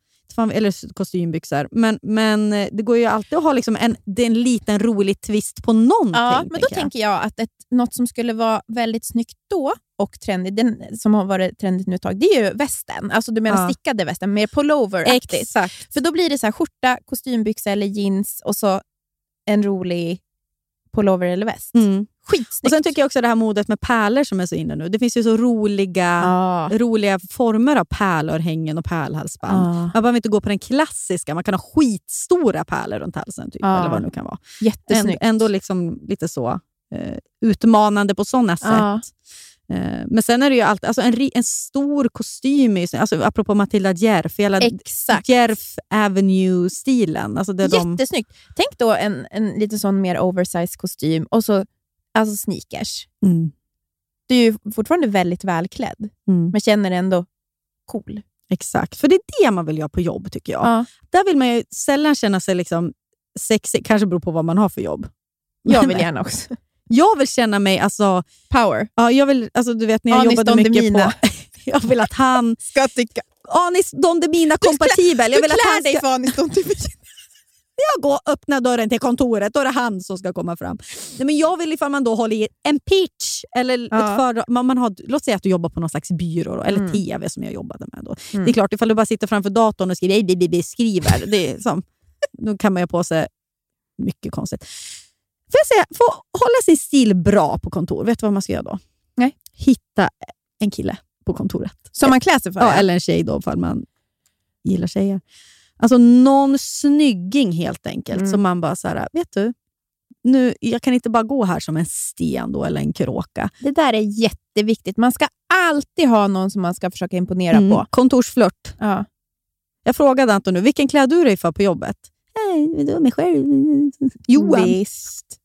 Eller kostymbyxor. Men, men eh, det går ju alltid att ha liksom en, det är en liten rolig twist på någonting. Ja, men då tänker jag. tänker jag att ett, något som skulle vara väldigt snyggt då och trendigt, den som har varit trendigt nu ett tag, det är ju västen. Alltså du menar Ja. stickade västen, mer pullover-aktigt. Exakt. För då blir det så här skjorta, kostymbyxa eller jeans och så en rolig pullover eller väst. Mm. Skitsnyggt. Och Sen tycker jag också det här modet med pärlor som är så inne nu. Det finns ju så roliga, ja. roliga former av pärlörhängen och pärlhalsband. Ja. Man behöver inte gå på den klassiska. Man kan ha skitstora pärlor runt halsen. Typ, Ja. Eller vad det nu kan vara. Jättesnyggt. Ändå liksom lite så eh, utmanande på sådana sätt. Eh, men sen är det ju alltid, alltså en, en stor kostym, alltså, apropå Matilda Djerf, hela Exakt. Djerf Avenue-stilen. Alltså där de, Jättesnyggt. Tänk då en, en lite sån mer oversized kostym och så alltså sneakers. mm, Du är ju fortfarande väldigt välklädd, mm, men känner ändå cool. exakt. För det är det man vill göra på jobb, tycker jag. Ja. Där vill man ju sällan känna sig liksom sexig. Kanske beror på vad man har för jobb. Jag vill gärna också. Jag vill känna mig... Alltså, Power. ja, jag vill, alltså, du vet när jag Anis jobbade mycket Demina. på... Jag vill att han... Ska tycka. Anis Don Demina kompatibel. Jag Du vill att han klär dig ska, för Anis Don Demina. jag går och öppnar dörren till kontoret, då är det han som ska komma fram. Nej, men jag vill ifall man då håller i en pitch, eller Ja. ett föredrag. Man, man har, låt säga att du jobbar på någon slags byrå, då, eller Mm. TV som jag jobbade med. Då. Mm. Det är klart, ifall du bara sitter framför datorn och skriver, skriver det är som, då kan man ju på sig mycket konstigt. Får jag säga, få hålla sin stil bra på kontor, vet du vad man ska göra då? Nej. Hitta en kille på kontoret. Som man klär sig för. Ja, eller en tjej då, ifall man gillar tjejer. Alltså någon snygging helt enkelt, Mm. som man bara så här, vet du, nu, jag kan inte bara gå här som en sten då, eller en kråka. Det där är jätteviktigt. Man ska alltid ha någon som man ska försöka imponera Mm. på. Kontorsflört. Ja. Jag frågade Anton nu, vilken klär du dig för på jobbet? Nej, var mig själv. Johan. Visst.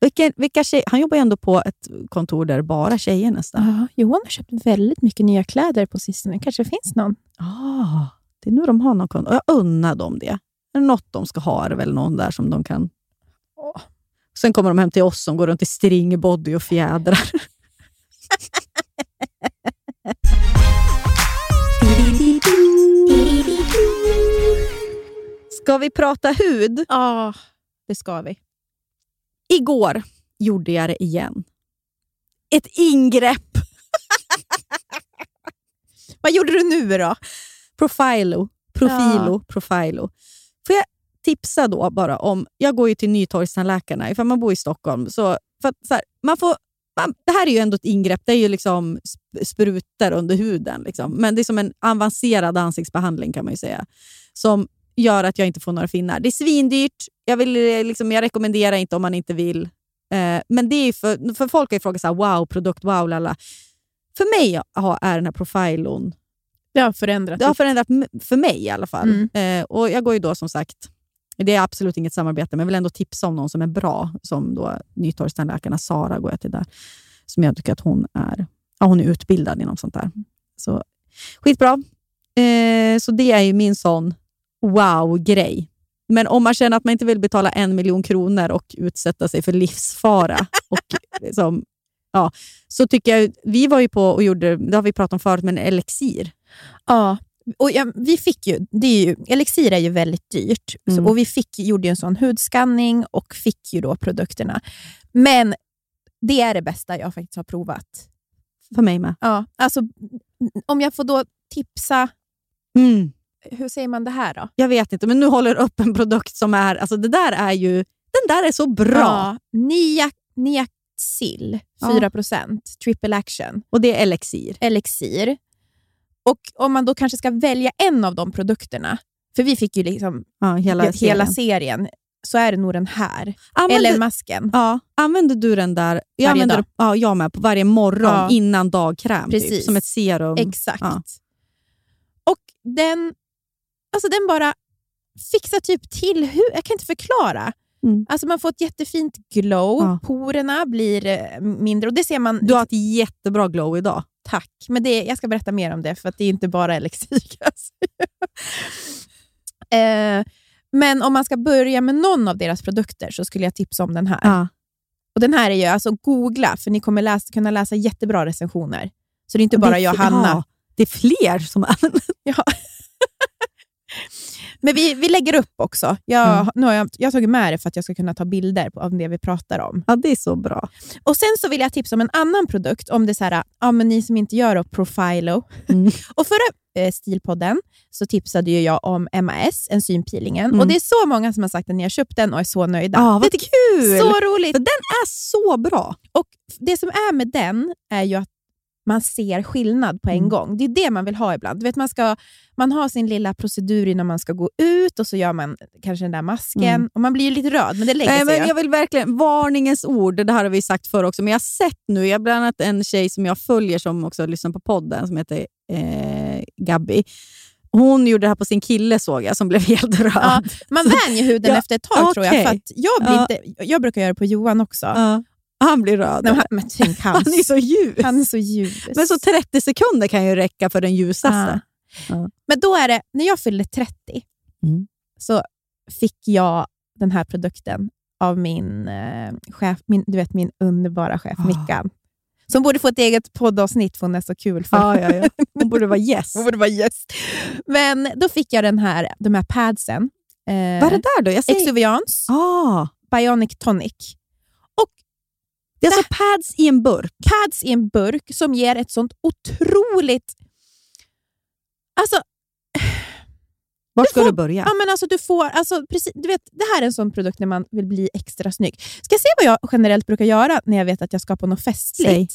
Vilken, vilka tjej, han jobbar ju ändå på ett kontor där bara tjejer nästan. Ja, Johan har köpt väldigt mycket nya kläder på sistone. kanske finns någon. Ah, det är nu de har någon kon- och Jag unnar dem det. Är det något de ska ha är väl någon där som de kan... Åh. Sen kommer de hem till oss som går runt i stringbody och fjädrar. Ska vi prata hud? Ja, det ska vi. Igår gjorde jag det igen. Ett ingrepp. Vad gjorde du nu då? Profilo Profilo. Profilo. Får jag tipsa då bara om, jag går ju till Nytorgstandläkarna ifall man bor i Stockholm. Så, för att, så här, man får, man, det här är ju ändå ett ingrepp, det är ju liksom sp- sprutor under huden. Liksom. Men det är som en avancerad ansiktsbehandling kan man säga. Som gör att jag inte får några finnar. Det är svindyrt, jag, vill, eh, liksom, jag rekommenderar inte om man inte vill. Eh, men det är för, för folk har ju frågat så här, wow, produkt, wow, lala. För mig har, är den här profilon Det har förändrat. det har förändrat för mig i alla fall. Mm. Eh, och Jag går ju då som sagt, det är absolut inget samarbete, men jag vill ändå tipsa om någon som är bra. Som då Nytorgstandläkarna Sara går jag till där. Som jag tycker att hon är, ja, hon är utbildad inom sånt där. Så skitbra. Eh, så det är ju min sån wow-grej. Men om man känner att man inte vill betala en miljon kronor och utsätta sig för livsfara, och liksom, ja, så tycker jag... Vi var ju på och gjorde, det har vi pratat om förut, men elixir. Ja, och ja, vi fick ju, det är ju, Elixir är ju väldigt dyrt Mm. så, och vi fick, gjorde ju en sån hudskanning och fick ju då produkterna. Men det är det bästa jag faktiskt har provat. För mig med. Ja, alltså, om jag får då tipsa, Mm. Hur säger man det här då? Jag vet inte, men nu håller upp en produkt som är... Alltså det där är ju... Den där är så bra! Ja, Nia, Ja. 4%, triple action, Och det är elixir. Elixir. Och om man då kanske ska välja en av de produkterna, för vi fick ju liksom Ja, hela, hela, serien. serien, så är det nog den här. Använder, Eller masken. ja, använder du den där... Jag Varje använder dag. Ja, jag med. På varje morgon Ja. innan dagkräm. Typ, Precis. som ett serum. Exakt. Ja. Och den, alltså den bara fixar typ till hur Jag kan inte förklara. Mm. Alltså man får ett jättefint glow, Ja. porerna blir eh, mindre och det ser man... Du har ett jättebra glow idag. Tack, men det, jag ska berätta mer om det för att det är inte bara elixir. säga. eh, men om man ska börja med någon av deras produkter så skulle jag tipsa om den här. Ja. Och Den här är ju, alltså googla, för ni kommer läsa, kunna läsa jättebra recensioner. Så det är inte bara är jag och Hanna. Ja, det är fler som använder Ja. Men vi, vi lägger upp också. Jag, Mm. nu har jag, jag har tagit med det för att jag ska kunna ta bilder på, av det vi pratar om. Ja, det är så bra. Och Sen så vill jag tipsa om en annan produkt, om det är så här, ja, men ni som inte gör då, Profilo. Mm. Och förra eh, Stilpodden så tipsade ju jag om MAS, enzympeelingen. Mm. Och det är så många som har sagt att ni har köpt den och är så nöjda. Ja, vad det tycker kul! är så roligt. För den är så bra. Och Det som är med den är ju att man ser skillnad på en Mm. gång. Det är det man vill ha ibland. Du vet, man, ska, man har sin lilla procedur innan man ska gå ut och så gör man kanske den där masken. Mm. Och Man blir ju lite röd, men det lägger Nej, sig men jag vill verkligen, varningens ord, det här har vi sagt förr också, men jag har sett nu, jag har bland annat en tjej som jag följer som också lyssnar på podden, som heter eh, Gabby. Hon gjorde det här på sin kille såg jag, som blev helt röd. Ja, man vänjer huden Ja, efter ett tag tror jag. okej. För jag, blir Ja. inte, jag brukar göra det på Johan också. Ja. Han blir röd. Nej, men han, men tänk hans. Han är så ljus. Han är så ljus. Men så 30 sekunder kan ju räcka för den ljusaste. Ja. Men då är det, när jag fyllde 30 Mm. så fick jag den här produkten av min eh, chef, min, du vet min underbara chef Ah. Mickan. Som borde få ett eget poddavsnitt för hon är så kul. För Ja, ja, ja. Hon borde vara gäst. hon borde vara gäst. Men då fick jag den här, de här padsen. Eh, Vad är det där då? Jag säger... Exuviance ah, Bionic Tonic. Det är alltså pads i en burk. Pads i en burk som ger ett sånt otroligt... Alltså, Var Du ska får- du börja? Ja, men alltså, du får, alltså, precis, du vet, det här är en sån produkt när man vill bli extra snygg. Ska jag säga vad jag generellt brukar göra när jag vet att jag ska på något festligt?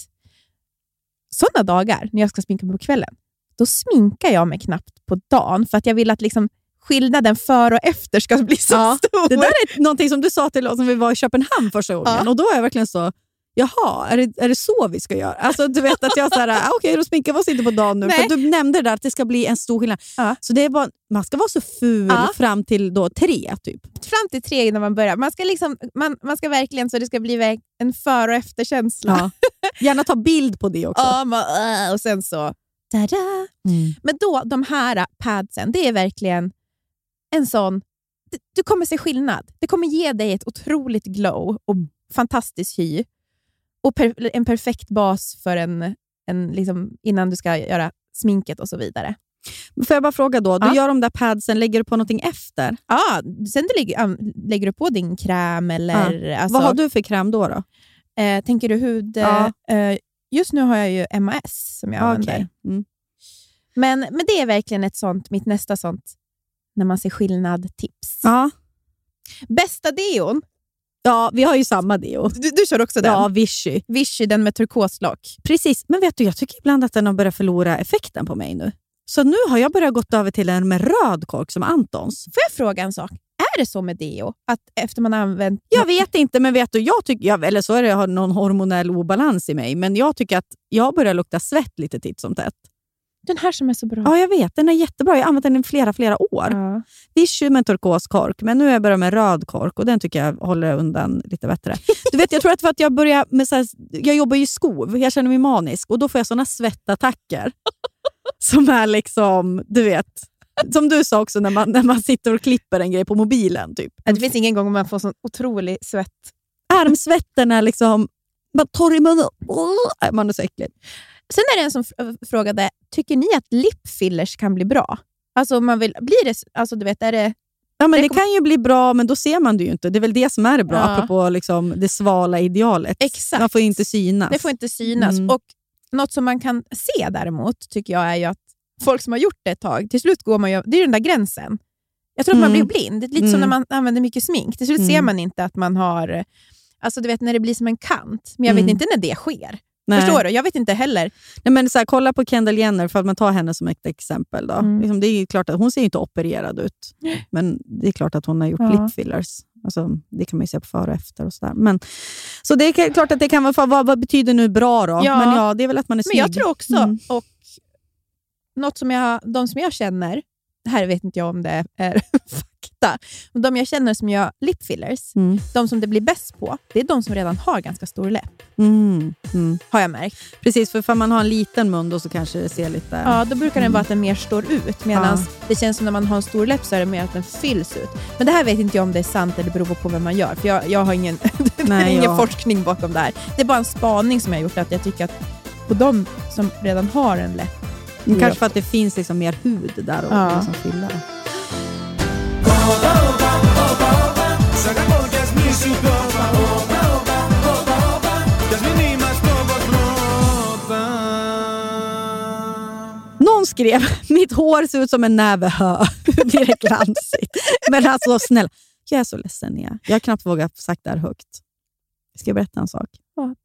Sådana dagar, när jag ska sminka mig på kvällen, då sminkar jag mig knappt på dagen för att jag vill att liksom, skillnaden före och efter ska bli så Ja, stor. Det där är någonting som du sa till oss när vi var i Köpenhamn första gången. Ja. Och Då var jag verkligen så, jaha, är det, är det så vi ska göra? Alltså, du vet att jag så här, ah, okej, då sminkar vi oss inte på dagen nu. Nej. För du nämnde det där att det ska bli en stor skillnad. Ja. Så det är bara, man ska vara så ful Ja. fram till då tre, typ. Fram till tre innan man börjar. Man ska, liksom, man, man ska verkligen så det ska bli en före och efterkänsla. Ja. Gärna ta bild på det också. Ja, man, äh, och sen så... Tada! Mm. Men då, de här padsen, det är verkligen en sån... Du kommer se skillnad. Det kommer ge dig ett otroligt glow och fantastisk hy. Och per, en perfekt bas för en, en liksom, innan du ska göra sminket och så vidare. Får jag bara fråga då, du Ja. gör de där padsen, lägger du på någonting efter? Ja, sen du lägger, lägger du på din kräm eller... Alltså, Vad har du för kräm då? då? eh, tänker du hud... Ja. Eh, just nu har jag ju MAS som jag Ja, använder. Mm. Men, men det är verkligen ett sånt, mitt nästa sånt när man ser skillnad-tips. Ja. Bästa deon? Ja, vi har ju samma deo. Du, du kör också den? Ja, Vichy. Vichy, den med turkoslock. Precis, men vet du, jag tycker ibland att den har börjat förlora effekten på mig nu. Så nu har jag börjat gått över till en med röd kork som Antons. Får jag fråga en sak? Är det så med deo? Att efter man använt... Jag vet inte, men vet du, jag tycker, jag, eller så är det jag har någon hormonell obalans i mig, men jag tycker att jag börjar lukta svett lite titt som tätt. Den här som är så bra. Ja, jag vet. Den är jättebra. Jag har använt den i flera, flera år. Ja. Vichy med turkoskork, men nu har jag börjat med röd kork och den tycker jag håller undan lite bättre. Du vet, jag tror att för att jag börjar med så här, jag jobbar ju i skov, jag känner mig manisk och då får jag såna svettattacker. som är liksom, du vet, som du sa också när man, när man sitter och klipper en grej på mobilen. Typ. Det finns ingen gång man får sån otrolig svett. Armsvetten är liksom bara torr i munnen. Man är så äcklig. Sen är det en som f- frågade, tycker ni att lipfillers kan bli bra? Alltså man vill, blir det, alltså du vet, är det... Ja, men Det kan ju bli bra, men då ser man det ju inte. Det är väl det som är det bra, Ja. apropå liksom det svala idealet. Exakt. Man får inte synas. Det får inte synas. Mm. Och Något som man kan se däremot, tycker jag, är ju att folk som har gjort det ett tag, till slut går man ju... Det är den där gränsen. Jag tror att man Mm. blir blind. Det är lite som Mm. när man använder mycket smink. Till slut Mm. ser man inte att man har... Alltså du vet när det blir som en kant. Men jag Mm. vet inte när det sker. Nej. Förstår du? Jag vet inte heller. Nej, men så här, kolla på Kendall Jenner, för att man tar henne som ett exempel. Då. Mm. Liksom, det är ju klart att hon ser ju inte opererad ut, men det är klart att hon har gjort Ja. lip fillers. Alltså, det kan man ju se på före och efter. Och så där. Men, så det är klart att det kan vara... Vad, vad betyder nu bra då? Ja. Men ja, det är väl att man är Men snygg. jag tror också, Mm. och något som jag, de som jag känner, här vet inte jag om det är fakta, men de jag känner som gör lip fillers, Mm. de som det blir bäst på, det är de som redan har ganska stor läpp, Mm. Mm. har jag märkt. Precis, för om man har en liten mun då så kanske det ser lite... Ja, då brukar den Mm. vara att den mer står ut, medan Ja. det känns som när man har en stor läpp så är det mer att den fylls ut. Men det här vet inte jag om det är sant eller beror på vad man gör, för jag, jag har ingen, Nej, ingen jag- forskning bakom det här. Det är bara en spaning som jag har gjort, att jag tycker att på de som redan har en läpp, Men Kanske för att det finns liksom mer hud där och Ja. liksom fylla. Någon skrev, mitt hår ser ut som en näve hö. Det glansigt? Men alltså snälla, jag är så ledsen Nia. Jag har knappt vågat sagt det här högt. Ska jag berätta en sak? Vad?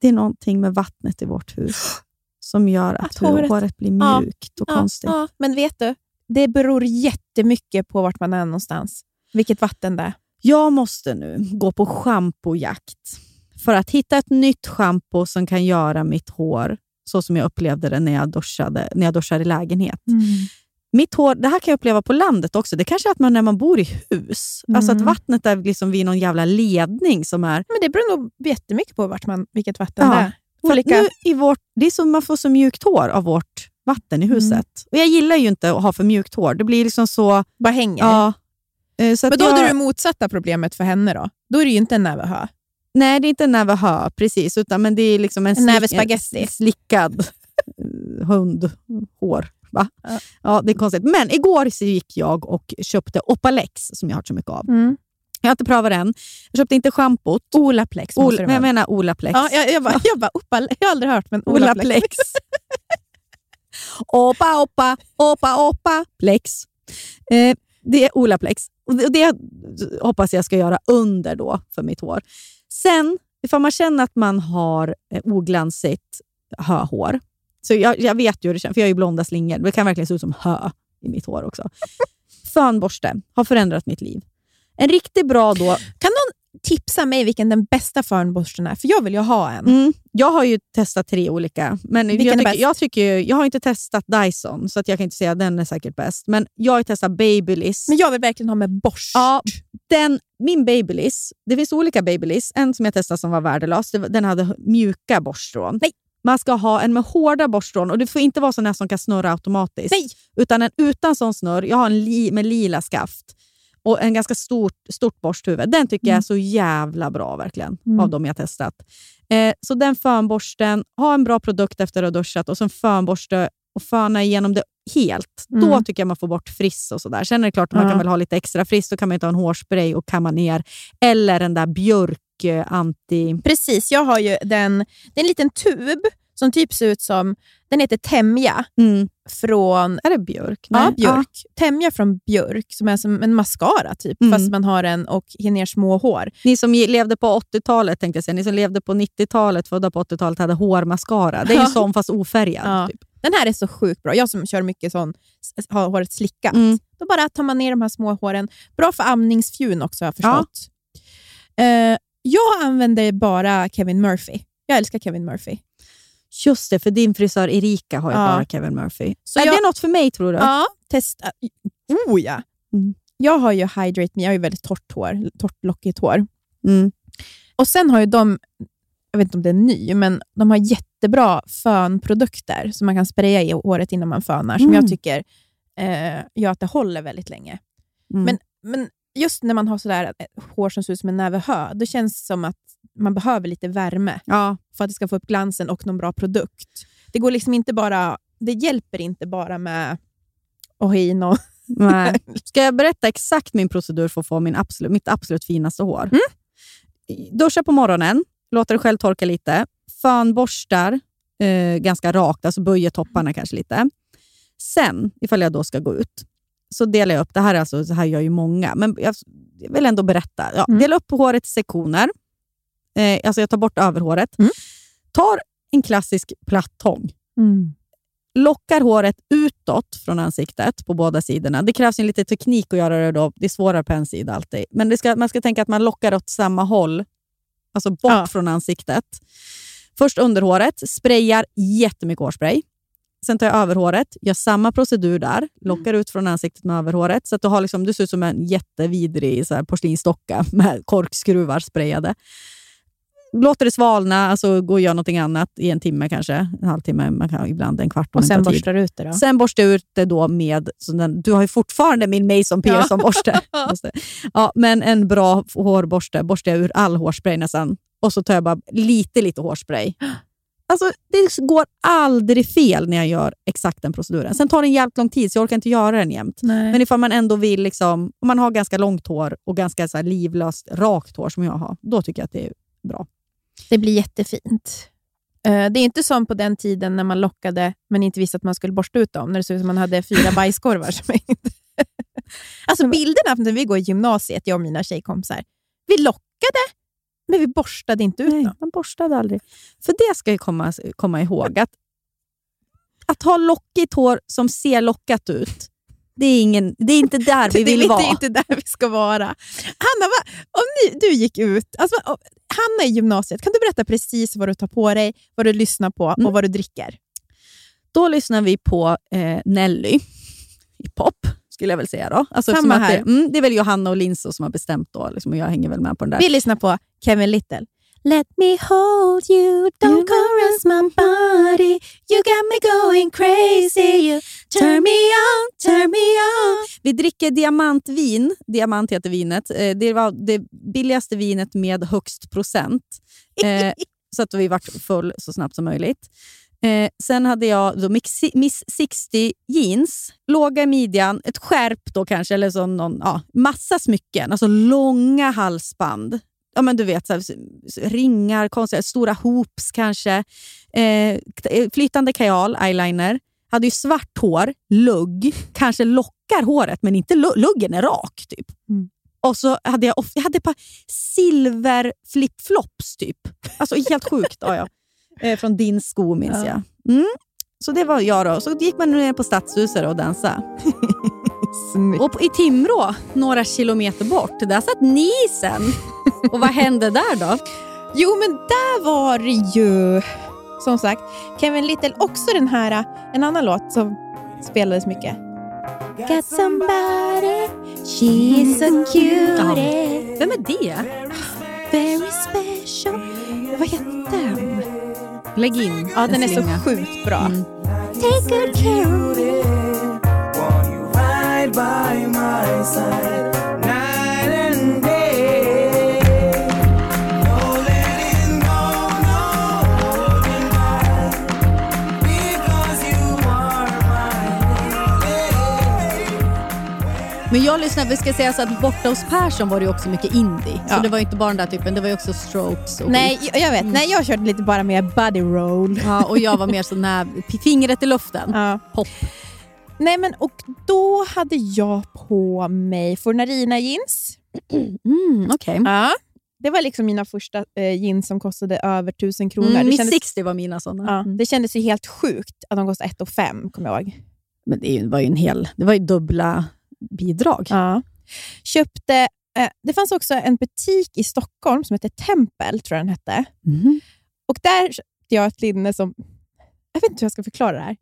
Det är någonting med vattnet i vårt hus som gör att, Att håret- håret, blir Ja. mjukt och Ja, konstigt. Ja, men vet du, det beror jättemycket på vart man är någonstans. Vilket vatten det är. Jag måste nu gå på schampojakt för att hitta ett nytt schampo som kan göra mitt hår så som jag upplevde det när jag duschade, när jag duschade i lägenhet. Mitt hår, det här kan jag uppleva på landet också. Det kanske är att man när man bor i hus, alltså att Mm. vattnet är liksom vid någon jävla ledning som är... Men det beror nog jättemycket på vart man, vilket vatten Ja. det är. Olika. Nu i vårt, det är som man får så mjukt hår av vårt vatten i huset. Och Jag gillar ju inte att ha för mjukt hår. Det blir liksom så... Bara hänger. Ja, Eh, så Men då jag, är det motsatta problemet för henne då? Då är det ju inte en näve hö. Nej, det är inte en näve hö, precis. Utan, men det är liksom en, En näve en slickad eh, hundhår. Va? Ja. Ja. det är konstigt. Men igår så gick jag och köpte Opalex, som jag har hört så mycket av. Mm. Jag har inte prövat den. Jag köpte inte schampot. Olaplex måste Ol, det men jag menar Olaplex. Ja, jag, jag, bara, jag, bara, Opal, jag har aldrig hört, men Olaplex. Olaplex. Opa, opa, opa, opa, plex. Eh, det är Olaplex. Och det, hoppas jag ska göra under då för mitt hår. Sen, ifall man känner att man har eh, oglansigt höhår, så jag, jag vet ju hur det känns, för jag har ju blonda slingor. Det kan verkligen se ut som hö i mitt hår också. Fönborste har förändrat mitt liv. En riktigt bra då... Kan någon tipsa mig vilken den bästa fönborsten är? För jag vill ju ha en. Mm, jag har ju testat tre olika, men Vilken jag, är tycker, bäst? jag, tycker, jag har inte testat Dyson, så att jag kan inte säga att den är säkert bäst. Men jag har testat Babyliss. Men jag vill verkligen ha med borst. Ja, den, min Babyliss, det finns olika Babyliss. En som jag testade som var värdelös, den hade mjuka borststrån. Nej. Man ska ha en med hårda borststrån och det får inte vara sån här som kan snurra automatiskt. Nej. Utan en utan sån snurr. Jag har en li, med lila skaft och en ganska stort, stort borsthuvud. Den tycker jag är så jävla bra verkligen, Mm. av de jag testat. Eh, så den fönborsten, ha en bra produkt efter att ha duschat och så en fönborste och föna igenom det helt. Då Mm. tycker jag man får bort friss och sådär. Sen är det klart att man kan väl ha lite extra friss, då kan man ju ta en hårspray och kamma ner. Eller den där björk eh, anti... Precis, jag har ju den, det är en liten tub som typ ser ut som, den heter Temja Mm. från Är det björk? ja, Nej. Björk. Temja från Björk, som är som en mascara typ, Mm. fast man har en och ner små hår. Ni som levde på 80-talet, tänkte jag säga. Ni som levde på 90-talet, födda på 80-talet, hade hårmascara. Det är ju Ja. sån fast ofärgad. Ja. Typ. Den här är så sjukt bra. Jag som kör mycket sån, har håret slickat. Mm. Då bara tar man ner de här små håren. Bra för amningsfjun också har jag förstått. Eh, jag använder bara Kevin Murphy. Jag älskar Kevin Murphy. Just det, för din frisör Erika har ju Ja. bara Kevin Murphy. Så är jag- det något för mig tror du? Ja, testa. Oh ja! Mm. Jag har ju Hydrate Me, jag har ju väldigt torrt hår, torrt lockigt hår. Mm. Och sen har ju de, jag vet inte om det är ny, men de har jättebra fönprodukter som man kan spraya i håret innan man fönar, som Mm. jag tycker eh, gör att det håller väldigt länge. Mm. Men, men just när man har sådär ett hår som ser ut som en näve hö, det känns som att man behöver lite värme Ja. för att det ska få upp glansen och någon bra produkt. Det går liksom inte bara, det hjälper inte bara med Ohin och... Nej. Ska jag berätta exakt min procedur för att få min absolut, mitt absolut finaste hår? Mm. Duscha på morgonen, låter det själv torka lite. Fönborstar eh, ganska rakt, alltså böjer topparna kanske lite. Sen, ifall jag då ska gå ut, så delar jag upp, det här, är alltså, så här gör ju många, men jag vill ändå berätta. Ja, Mm. Dela upp håret i sektioner. Eh, alltså jag tar bort överhåret. Mm. Tar en klassisk platt tång Mm. lockar håret utåt från ansiktet på båda sidorna. Det krävs en lite teknik att göra det då. Det är svårare på en sida alltid. Men ska, man ska tänka att man lockar åt samma håll, alltså bort Ja. från ansiktet. Först under håret, sprayar jättemycket hårspray. Sen tar jag över håret, gör samma procedur där, lockar ut från ansiktet med överhåret. Så att du, har liksom, du ser ut som en jättevidrig så här, porslinsdocka med korkskruvar sprayade. Låter det svalna, alltså gå och göra någonting annat i en timme kanske. En halvtimme, man kan, ibland en kvart Och sen borstar du ut det då? Sen borstar jag ut det då med, så den, du har ju fortfarande min Mason Pearson-borste. Det. ja, men en bra hårborste borstar jag ur all hårspray nästan. Och så tar jag bara lite, lite hårspray. Alltså, det går aldrig fel när jag gör exakt den proceduren. Sen tar det en jävligt lång tid, så jag orkar inte göra den jämt. Nej. Men ifall man ändå vill, liksom, om man har ganska långt hår och ganska så livlöst, rakt hår som jag har, då tycker jag att det är bra. Det blir jättefint. Eh, Det är inte som på den tiden när man lockade men inte visste att man skulle borsta ut dem, när det såg ut som man hade fyra bajskorvar. som inte... alltså bilderna när vi går i gymnasiet, jag och mina tjejkompisar, vi lockade, men vi borstade inte ut Nej, dem. man borstade aldrig. För det ska jag komma, komma ihåg. Att, att ha lockigt hår som ser lockat ut, det är, ingen, det är inte där vi det, vill är vara. inte där vi ska vara. Hanna, va? om ni, du gick ut, alltså, Hanna i gymnasiet, kan du berätta precis vad du tar på dig, vad du lyssnar på Mm. och vad du dricker? Då lyssnar vi på eh, Nelly i pop, skulle jag väl säga. Då. Alltså, Samma här. Det, mm, det är väl Johanna och Linso som har bestämt då, liksom, och jag hänger väl med på den där. Vi lyssnar på Kevin Little. Let me hold you, don't caress my body You got me going crazy you Turn me on, turn me on Vi dricker diamantvin. Diamant heter vinet. Eh, Det var det billigaste vinet med högst procent. Eh, så att vi vart full så snabbt som möjligt. Eh, sen hade jag då Miss 60 jeans, låga i midjan, ett skärp då kanske, eller så någon, ja, massa smycken. Alltså långa halsband. Ja, men du vet, så här, ringar, konstiga, stora hoops kanske. Eh, t- flytande kajal, eyeliner. Hade ju svart hår, lugg, kanske lockar håret, men inte lu- luggen är rak. typ. Mm. Och så hade jag, jag hade ett par silver flipflops typ. Alltså helt sjukt. ja, ja. Eh, från din sko minns Ja. jag. Mm. Så det var jag då. Så gick man ner på Stadshuset och dansade. Och på- i Timrå, några kilometer bort, där satt ni sen. Och vad hände där då? Jo, men där var det ju, som sagt, Kevin Little. Också den här, en annan låt som spelades mycket. Got somebody, she's a cutie, Vem är det? very special. Vad hette den? Lägg in Ja, en den är så slinga. sjukt bra. Mm. Take good care Men jag lyssnade, vi ska säga så att borta hos Persson var det också mycket indie. Ja. Så det var inte bara den där typen, det var också strokes och Nej, jag, jag vet. Nej, jag körde lite bara mer body roll. Ja, och jag var mer sån här, fingret i luften. Ja. Pop. Nej, men och då hade jag på mig Fornarina jeans. Mm, Okej. Ja. Det var liksom mina första eh, jeans som kostade över 1000 kronor. Mm, det, kändes, 60 var mina såna. ja, Mm. det kändes ju helt sjukt att de kostade 1 5 kommer jag ihåg. Men det var ju en hel, det var ju dubbla bidrag. Ja. Köpte, eh, det fanns också en butik i Stockholm som hette Tempel, tror jag den hette. Mhm. Och där köpte jag ett linne som... Jag vet inte hur jag ska förklara det här.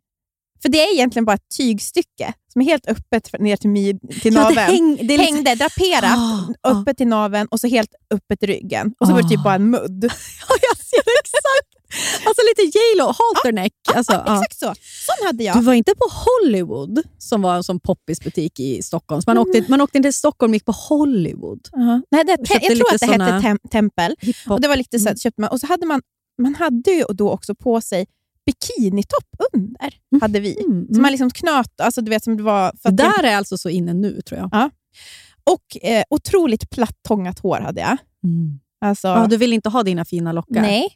För det är egentligen bara ett tygstycke som är helt öppet för- ner till, my, till Ja, det naveln. häng- det lite- Hängde, draperat, ah. öppet till naveln och så helt öppet i ryggen. Och så var det typ Ah. bara en mudd. Ja, jag ser exakt. Alltså lite J.Lo, halterneck. Alltså, ja. Exakt så. Sån hade jag. Du var inte på Hollywood, som var en sån poppisbutik i Stockholm. Man, åkte, man åkte inte till Stockholm och gick på Hollywood. Ja. Nej, det, jag tror att det hette tem, Tempel. Och det var lite så Mm. att köpte man, och så hade man, man hade ju då också på sig bikinitopp under. hade vi. Mm, Så man liksom knöt, alltså du vet som det var... Det där är alltså så inne nu, tror jag. och eh, otroligt platt-tångat hår hade jag. Alltså, Ja, du vill inte ha dina fina lockar? Nej.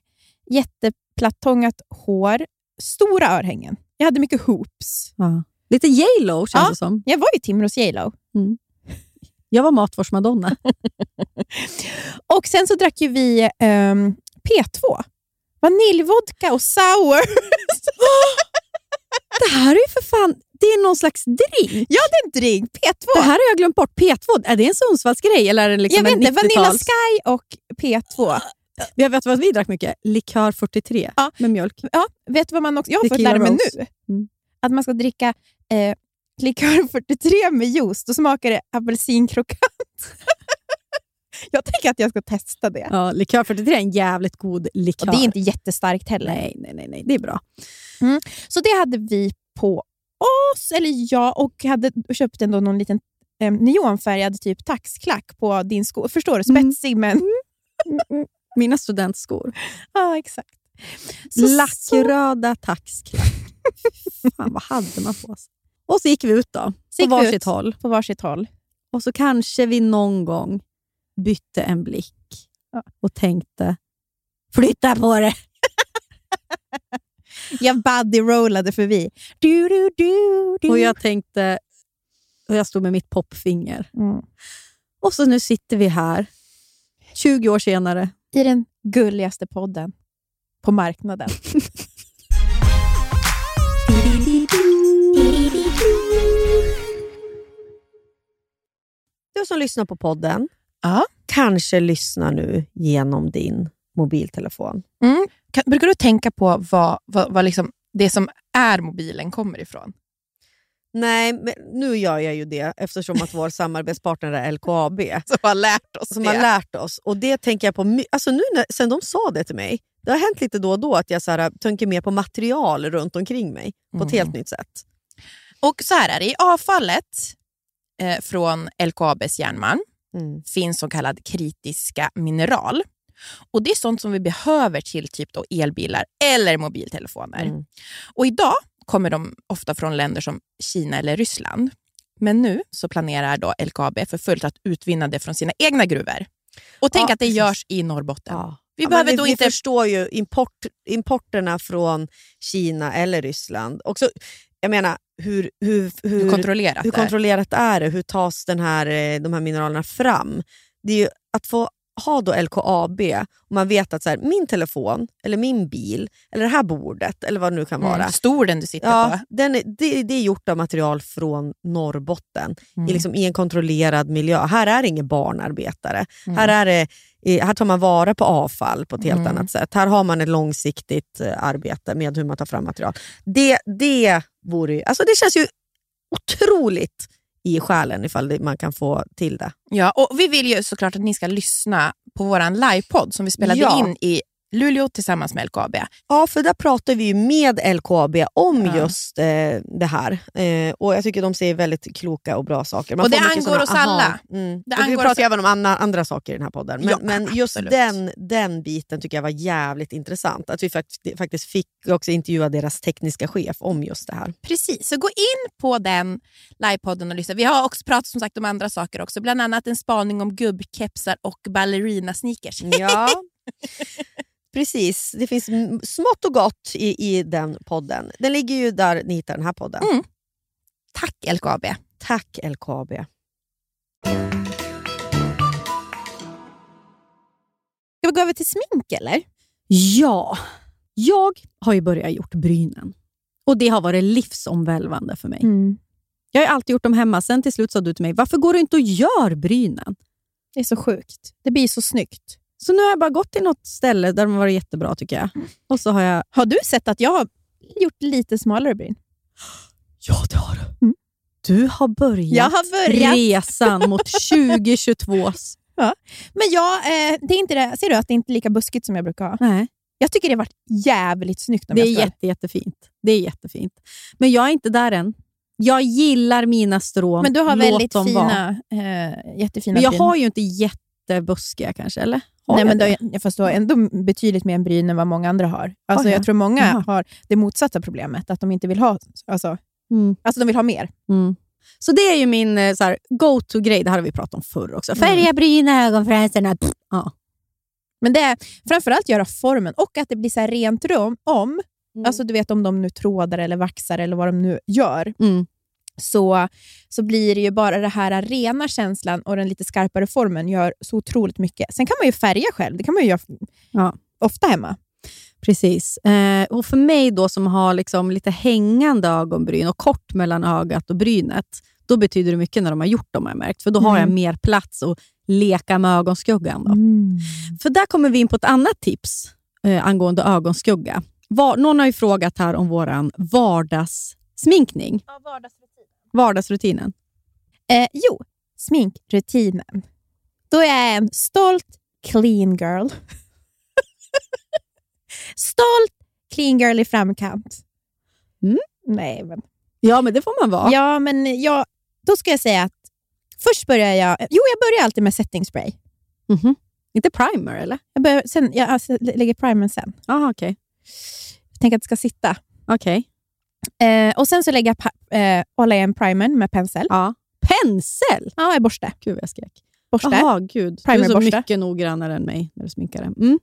Jätteplatt-tångat hår, stora örhängen. Jag hade mycket hoops. Ja. Lite J.Lo känns Ja. det som. Jag var ju Timrås J.Lo. Jag var Matfors-Madonna. Och sen så drack ju vi ehm, P2. Vaniljvodka och sour. det här är ju för fan det är någon slags drink. ja, det är en drink. P2. Det här har jag glömt bort. P2, är det en Sundsvallsgrej eller är det liksom jag vet inte, Vanilla 90-tals? Sky och P2. Jag vet vad vi drack mycket? Likör 43 Ja. med mjölk. Ja, vet du vad man också... Jag har fått lära mig nu. Mm. Att man ska dricka eh, likör 43 med juice. Då smakar det apelsinkrokant. jag tänker att jag ska testa det. Ja, likör 43 är en jävligt god likör. Och det är inte jättestarkt heller. nej, nej, nej, nej, det är bra. Så det hade vi på oss, eller jag, och hade och köpte ändå någon liten eh, neonfärgad typ taxklack på din sko. Förstår du? Mm. Spetsig men... Mina studentskor. Ja, exakt. Så- Lackröda taxklack. Fan, vad hade man på sig? Och så gick vi ut då, på varsitt ut. håll. På varsitt håll. Och så kanske vi någon gång bytte en blick Ja. och tänkte, flytta på det. Jag body-rollade förbi. Du, du, du, du. Och jag tänkte, och jag stod med mitt popfinger. Mm. Och så nu sitter vi här, 20 år senare. I den gulligaste podden på marknaden. Du som lyssnar på podden Ja. kanske lyssnar nu genom din mobiltelefon. Mm. Kan, brukar du tänka på vad, vad, vad liksom det som är mobilen kommer ifrån? Nej, men nu gör jag ju det eftersom att vår samarbetspartner är LKAB. Som har lärt oss som det. har lärt oss. Och det tänker jag på alltså nu när, sen de sa det till mig. Det har hänt lite då och då att jag så här, tänker mer på material runt omkring mig på ett Mm. helt nytt sätt. Och så här är det, i avfallet eh, från LKABs järnmalm Mm. finns så kallad kritiska mineral. Och Det är sånt som vi behöver till typ då elbilar eller mobiltelefoner. Mm. Och Idag kommer de ofta från länder som Kina eller Ryssland. Men nu så planerar då LKAB för fullt att utvinna det från sina egna gruvor. Och tänk Ja, att det görs i Norrbotten. Ja. Vi Ja, behöver vi, då vi inte... förstår ju import, importerna från Kina eller Ryssland. Också, jag menar, hur, hur, hur, hur kontrollerat hur det är. kontrollerat är det? Hur tas den här, eh, de här mineralerna fram? Det är ju att få ha då LKAB och man vet att så här, min telefon, eller min bil, eller det här bordet, eller vad det nu kan vara. Mm, stor den du sitter Ja, på. den det, det är gjort av material från Norrbotten Mm. i, liksom, i en kontrollerad miljö. Här är det ingen barnarbetare. Mm. Här, är det, här tar man vara på avfall på ett helt Mm. annat sätt. Här har man ett långsiktigt eh, arbete med hur man tar fram material. Det, det, vore, alltså det känns ju otroligt i själen ifall det, man kan få till det. Ja, och Vi vill ju såklart att ni ska lyssna på vår livepodd som vi spelade Ja. in i Luleå tillsammans med LKAB. Ja, för där pratar vi med LKAB om Ja. just eh, det här. Eh, och Jag tycker de säger väldigt kloka och bra saker. Och det mycket angår såna oss alla. Mm. Det vi pratar oss- även om andra, andra saker i den här podden. Men, Ja, men just den, den biten tycker jag var jävligt intressant. Att vi fakt- faktiskt fick också intervjua deras tekniska chef om just det här. Precis, så gå in på den livepodden och lyssna. Vi har också pratat som sagt om andra saker också, bland annat en spaning om gubbkepsar och ballerina-sneakers. Ja, precis. Det finns smått och gott i, i den podden. Den ligger ju där ni hittar den här podden. Mm. Tack LKAB. Tack LKAB. Ska vi gå över till smink eller? Ja, jag har ju börjat gjort brynen. Och det har varit livsomvälvande för mig. Mm. Jag har alltid gjort dem hemma. Sen till slut sa du till mig, varför går du inte och gör brynen? Det är så sjukt. Det blir så snyggt. Så nu har jag bara gått till något ställe där de varit jättebra tycker jag. Och så har jag... Har du sett att jag har gjort lite smalare bryn? Ja, det har du. Du har börjat Jag har börjat. resan mot 2022s... Men jag, eh, det är inte det. Ser du att det inte är lika buskigt som jag brukar ha? Nej, Jag tycker det har varit jävligt snyggt. det är jätte, jättefint. Det är jättefint. Men jag är inte där än. Jag gillar mina strån. Men du har Låt väldigt fina, eh, jättefina Men jag bryn. har ju inte jättebuskiga kanske, eller? Har Nej, men det? då, fast du har ändå betydligt mer bryn än vad många andra har. Alltså, Har jag? jag tror många Jaha. har det motsatta problemet, att de inte vill ha alltså, Mm. alltså de vill ha mer. Mm. Så det är ju min eh, go-to-grej. Det här har vi pratat om förr också. Mm. Färga bryn, ögonfransarna. pff, Ja. Men det är framförallt göra formen och att det blir så här rent rum om, Mm. alltså du vet om de nu trådar eller vaxar eller vad de nu gör, Mm. Så, så blir det ju bara den här rena känslan och den lite skarpare formen gör så otroligt mycket. Sen kan man ju färga själv, det kan man ju göra Ja. ofta hemma. Precis. Eh, och För mig då som har liksom lite hängande ögonbryn och kort mellan ögat och brynet, då betyder det mycket när de har gjort dem har jag märkt. För då har jag Mm. mer plats att leka med ögonskuggan. Då. För där kommer vi in på ett annat tips eh, angående ögonskugga. Var, någon har ju frågat här om vår vardagssminkning. Vardagsrutinen. Eh, jo, sminkrutinen. Då är jag en stolt clean girl. stolt clean girl i framkant. Mm. Nej, men... Ja, men det får man vara. Ja, men jag, då ska jag säga att först börjar jag... Jo, jag börjar alltid med setting spray. Mhm. Inte primer, eller? Jag, börjar, sen, jag alltså, lä- lägger primern sen. Aha, okej. Jag tänker att det ska sitta. Okej. Eh, och Sen så lägger jag eh, håller jag en primern med pensel. Ja. Pensel? Ja, jag borste. Gud, jag skrek. borste. Jaha, gud. Du är så mycket noggrannare än mig när du sminkar det. Mm.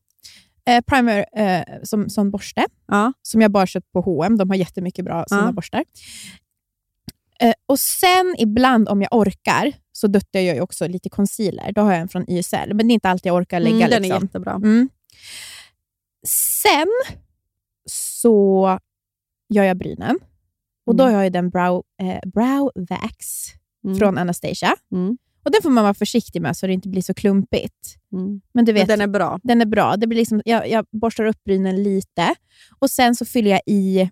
Eh, primer eh, som, som borste. Ja. som jag bara köpt på H&M. De har jättemycket bra såna Ja. borstar. Eh, och sen ibland om jag orkar så duttar jag ju också lite concealer. Då har jag en från YSL, men det är inte alltid jag orkar lägga. Mm, den är liksom. jättebra. Mm. Sen så gör jag brynen. Och Då Mm. har jag den brow, eh, brow Wax Mm. från Anastasia. Mm. Och Den får man vara försiktig med så det inte blir så klumpigt. Mm. Men du Men vet, den är bra. den är bra. Det blir liksom, jag, jag borstar upp brynen lite och sen så fyller jag i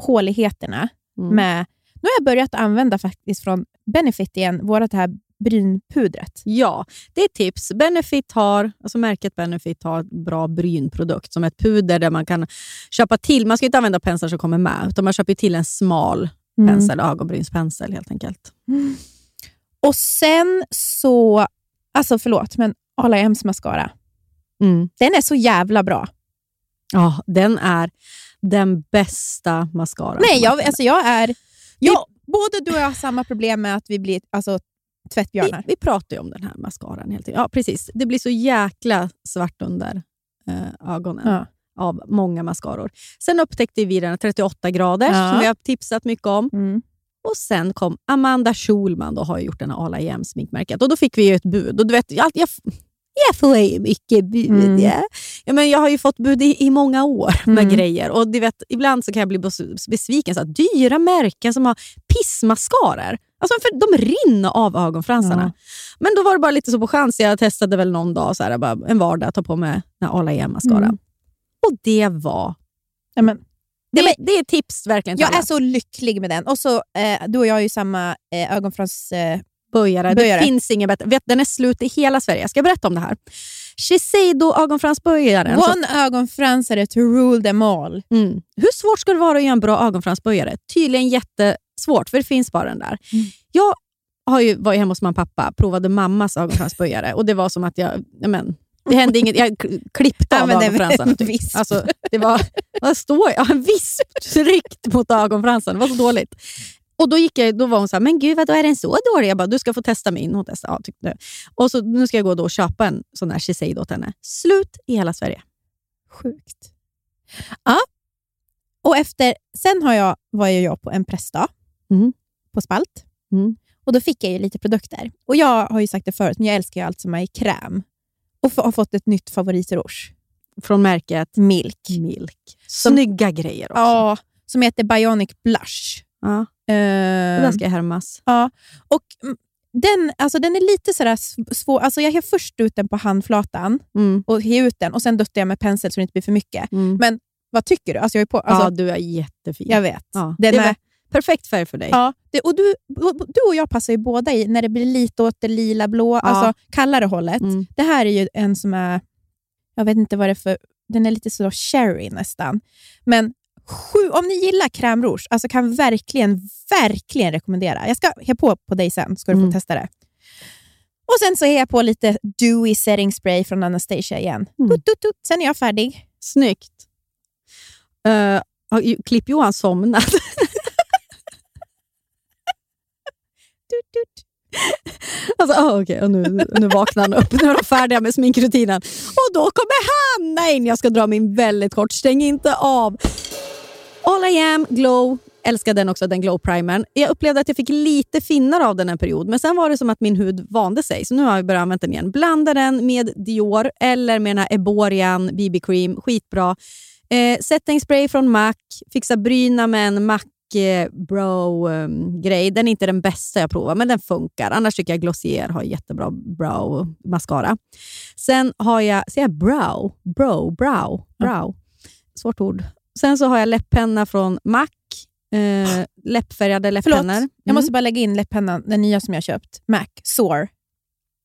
håligheterna Mm. med... Nu har jag börjat använda faktiskt från Benefit igen, vårt här brynpudret. Ja, det är tips. Benefit har, alltså märket Benefit har ett bra brynprodukt som ett puder där man kan köpa till. Man ska inte använda penslar som kommer med, utan man köper till en smal Mm. pensel, ögonbrynspensel helt enkelt. Och sen så... Alltså förlåt, men Ala Ems mascara. Mm. Den är så jävla bra. Ja, den är den bästa mascaran. Nej, jag, alltså jag är... Jag, både du och jag har samma problem med att vi blir alltså, tvättbjörnar. vi pratar ju om den här mascaran. Helt enkelt. ja, precis. Det blir så jäkla svart under eh, ögonen. Ja. av många mascaror. Sen upptäckte vi den 38 grader Ja. som vi har tipsat mycket om. Mm. Och Sen kom Amanda Schulman, då har gjort den här Ala Jem sminkmärket. Och Då fick vi ju ett bud. Och du vet, jag, jag, jag får ju mycket bud. Mm. Ja. Ja, men jag har ju fått bud i, i många år med Mm. grejer. Och du vet, Ibland så kan jag bli bes- besviken. Så att dyra märken som har pissmascaror. Alltså, för de rinner av ögonfransarna. Ja. Men då var det bara lite så på chans. Jag testade väl någon dag, så här, bara en vardag, ta på mig den här Ala Jem mascara. Mm. Och det var... Ja, men, Det, men- det är tips verkligen jag alla. är så lycklig med den. Och så, eh, Du och jag har ju samma eh, ögonfrans... Eh, böjare. Böjare. Det finns ingen bättre. Vet, den är slut i hela Sverige. Jag ska berätta om det här. Shiseido ögonfransböjaren. Så- One ögonfransare to rule them all. Mm. Hur svårt ska det vara att göra en bra ögonfransböjare? Tydligen jättesvårt, för det finns bara den där. Mm. Jag har ju varit hemma hos mamma och pappa provade mammas ögonfransböjare och det var som att jag... ja, Men, det hände inget. Jag klippte av Använde ögonfransarna. Typ. Alltså, det var, vad står jag? En visp tryckt mot ögonfransarna. Det var så dåligt. Och Då, gick jag, då var hon så här, men gud, vad är den så dålig? Jag bara, du ska få testa min. Hon testade, ja, tyckte det. Och så, nu ska jag gå då och köpa en sån här Shiseido åt henne. Slut i hela Sverige. Sjukt. Ja. Och efter, sen har jag, var ju jag på en pressdag Mm. på Spalt. Mm. Och Då fick jag ju lite produkter. Och Jag har ju sagt det förut, men jag älskar ju allt som är i kräm. Och har fått ett nytt favoritrouge. Från märket Milk. Milk. Snygga grejer också. Ja, som heter Bionic Blush. Ja, Eh, där ska jag härmas. Ja, och den, alltså den är lite sådär sv- svår. Alltså jag har först ut den på handflatan Mm. och ut den och sen duttar jag med pensel så det inte blir för mycket. Mm. Men vad tycker du? Alltså jag, är på, alltså, ja, du är jättefin. jag vet. Ja, Den det är perfekt färg för dig. Ja, det, och du, du och jag passar ju båda i när det blir lite åt det lila-blå, alltså kallare hållet. Mm. Det här är ju en som är, jag vet inte vad det är för, den är lite så cherry nästan. Men sju, om ni gillar crème rouge, alltså kan verkligen, verkligen rekommendera. Jag ska ha på på dig sen, ska du Mm. få testa det. Och Sen så har jag på lite dewy setting spray från Anastasia igen. Mm. Tut, tut, tut. Sen är jag färdig. Snyggt. Uh, har Klipp-Johan somnat? Tut, tut. Alltså, oh, okay. och nu, nu vaknar han upp. Nu är de färdiga med sminkrutinen. Och då kommer Hanna in. Jag ska dra min väldigt kort. Stäng inte av. All I am, Glow. Älskar den också, den Glow primern. Jag upplevde att jag fick lite finnar av den en period, men sen var det som att min hud vande sig. Så nu har jag börjat använda den igen. Blanda den med Dior eller med den här Eborian BB Cream. Skitbra. Eh, setting spray från MAC. Fixa bryna med en MAC eh, brow-grej. Den är inte den bästa jag provar, men den funkar. Annars tycker jag Glossier har jättebra brow mascara. Sen har jag, säger jag brow? Brow? Brow? Brow? Svårt ord. Sen så har jag läpppenna från MAC. Eh, läppfärgade Förlåt, läppennor. jag måste bara lägga in läpppennan, den nya som jag köpt. MAC Soar.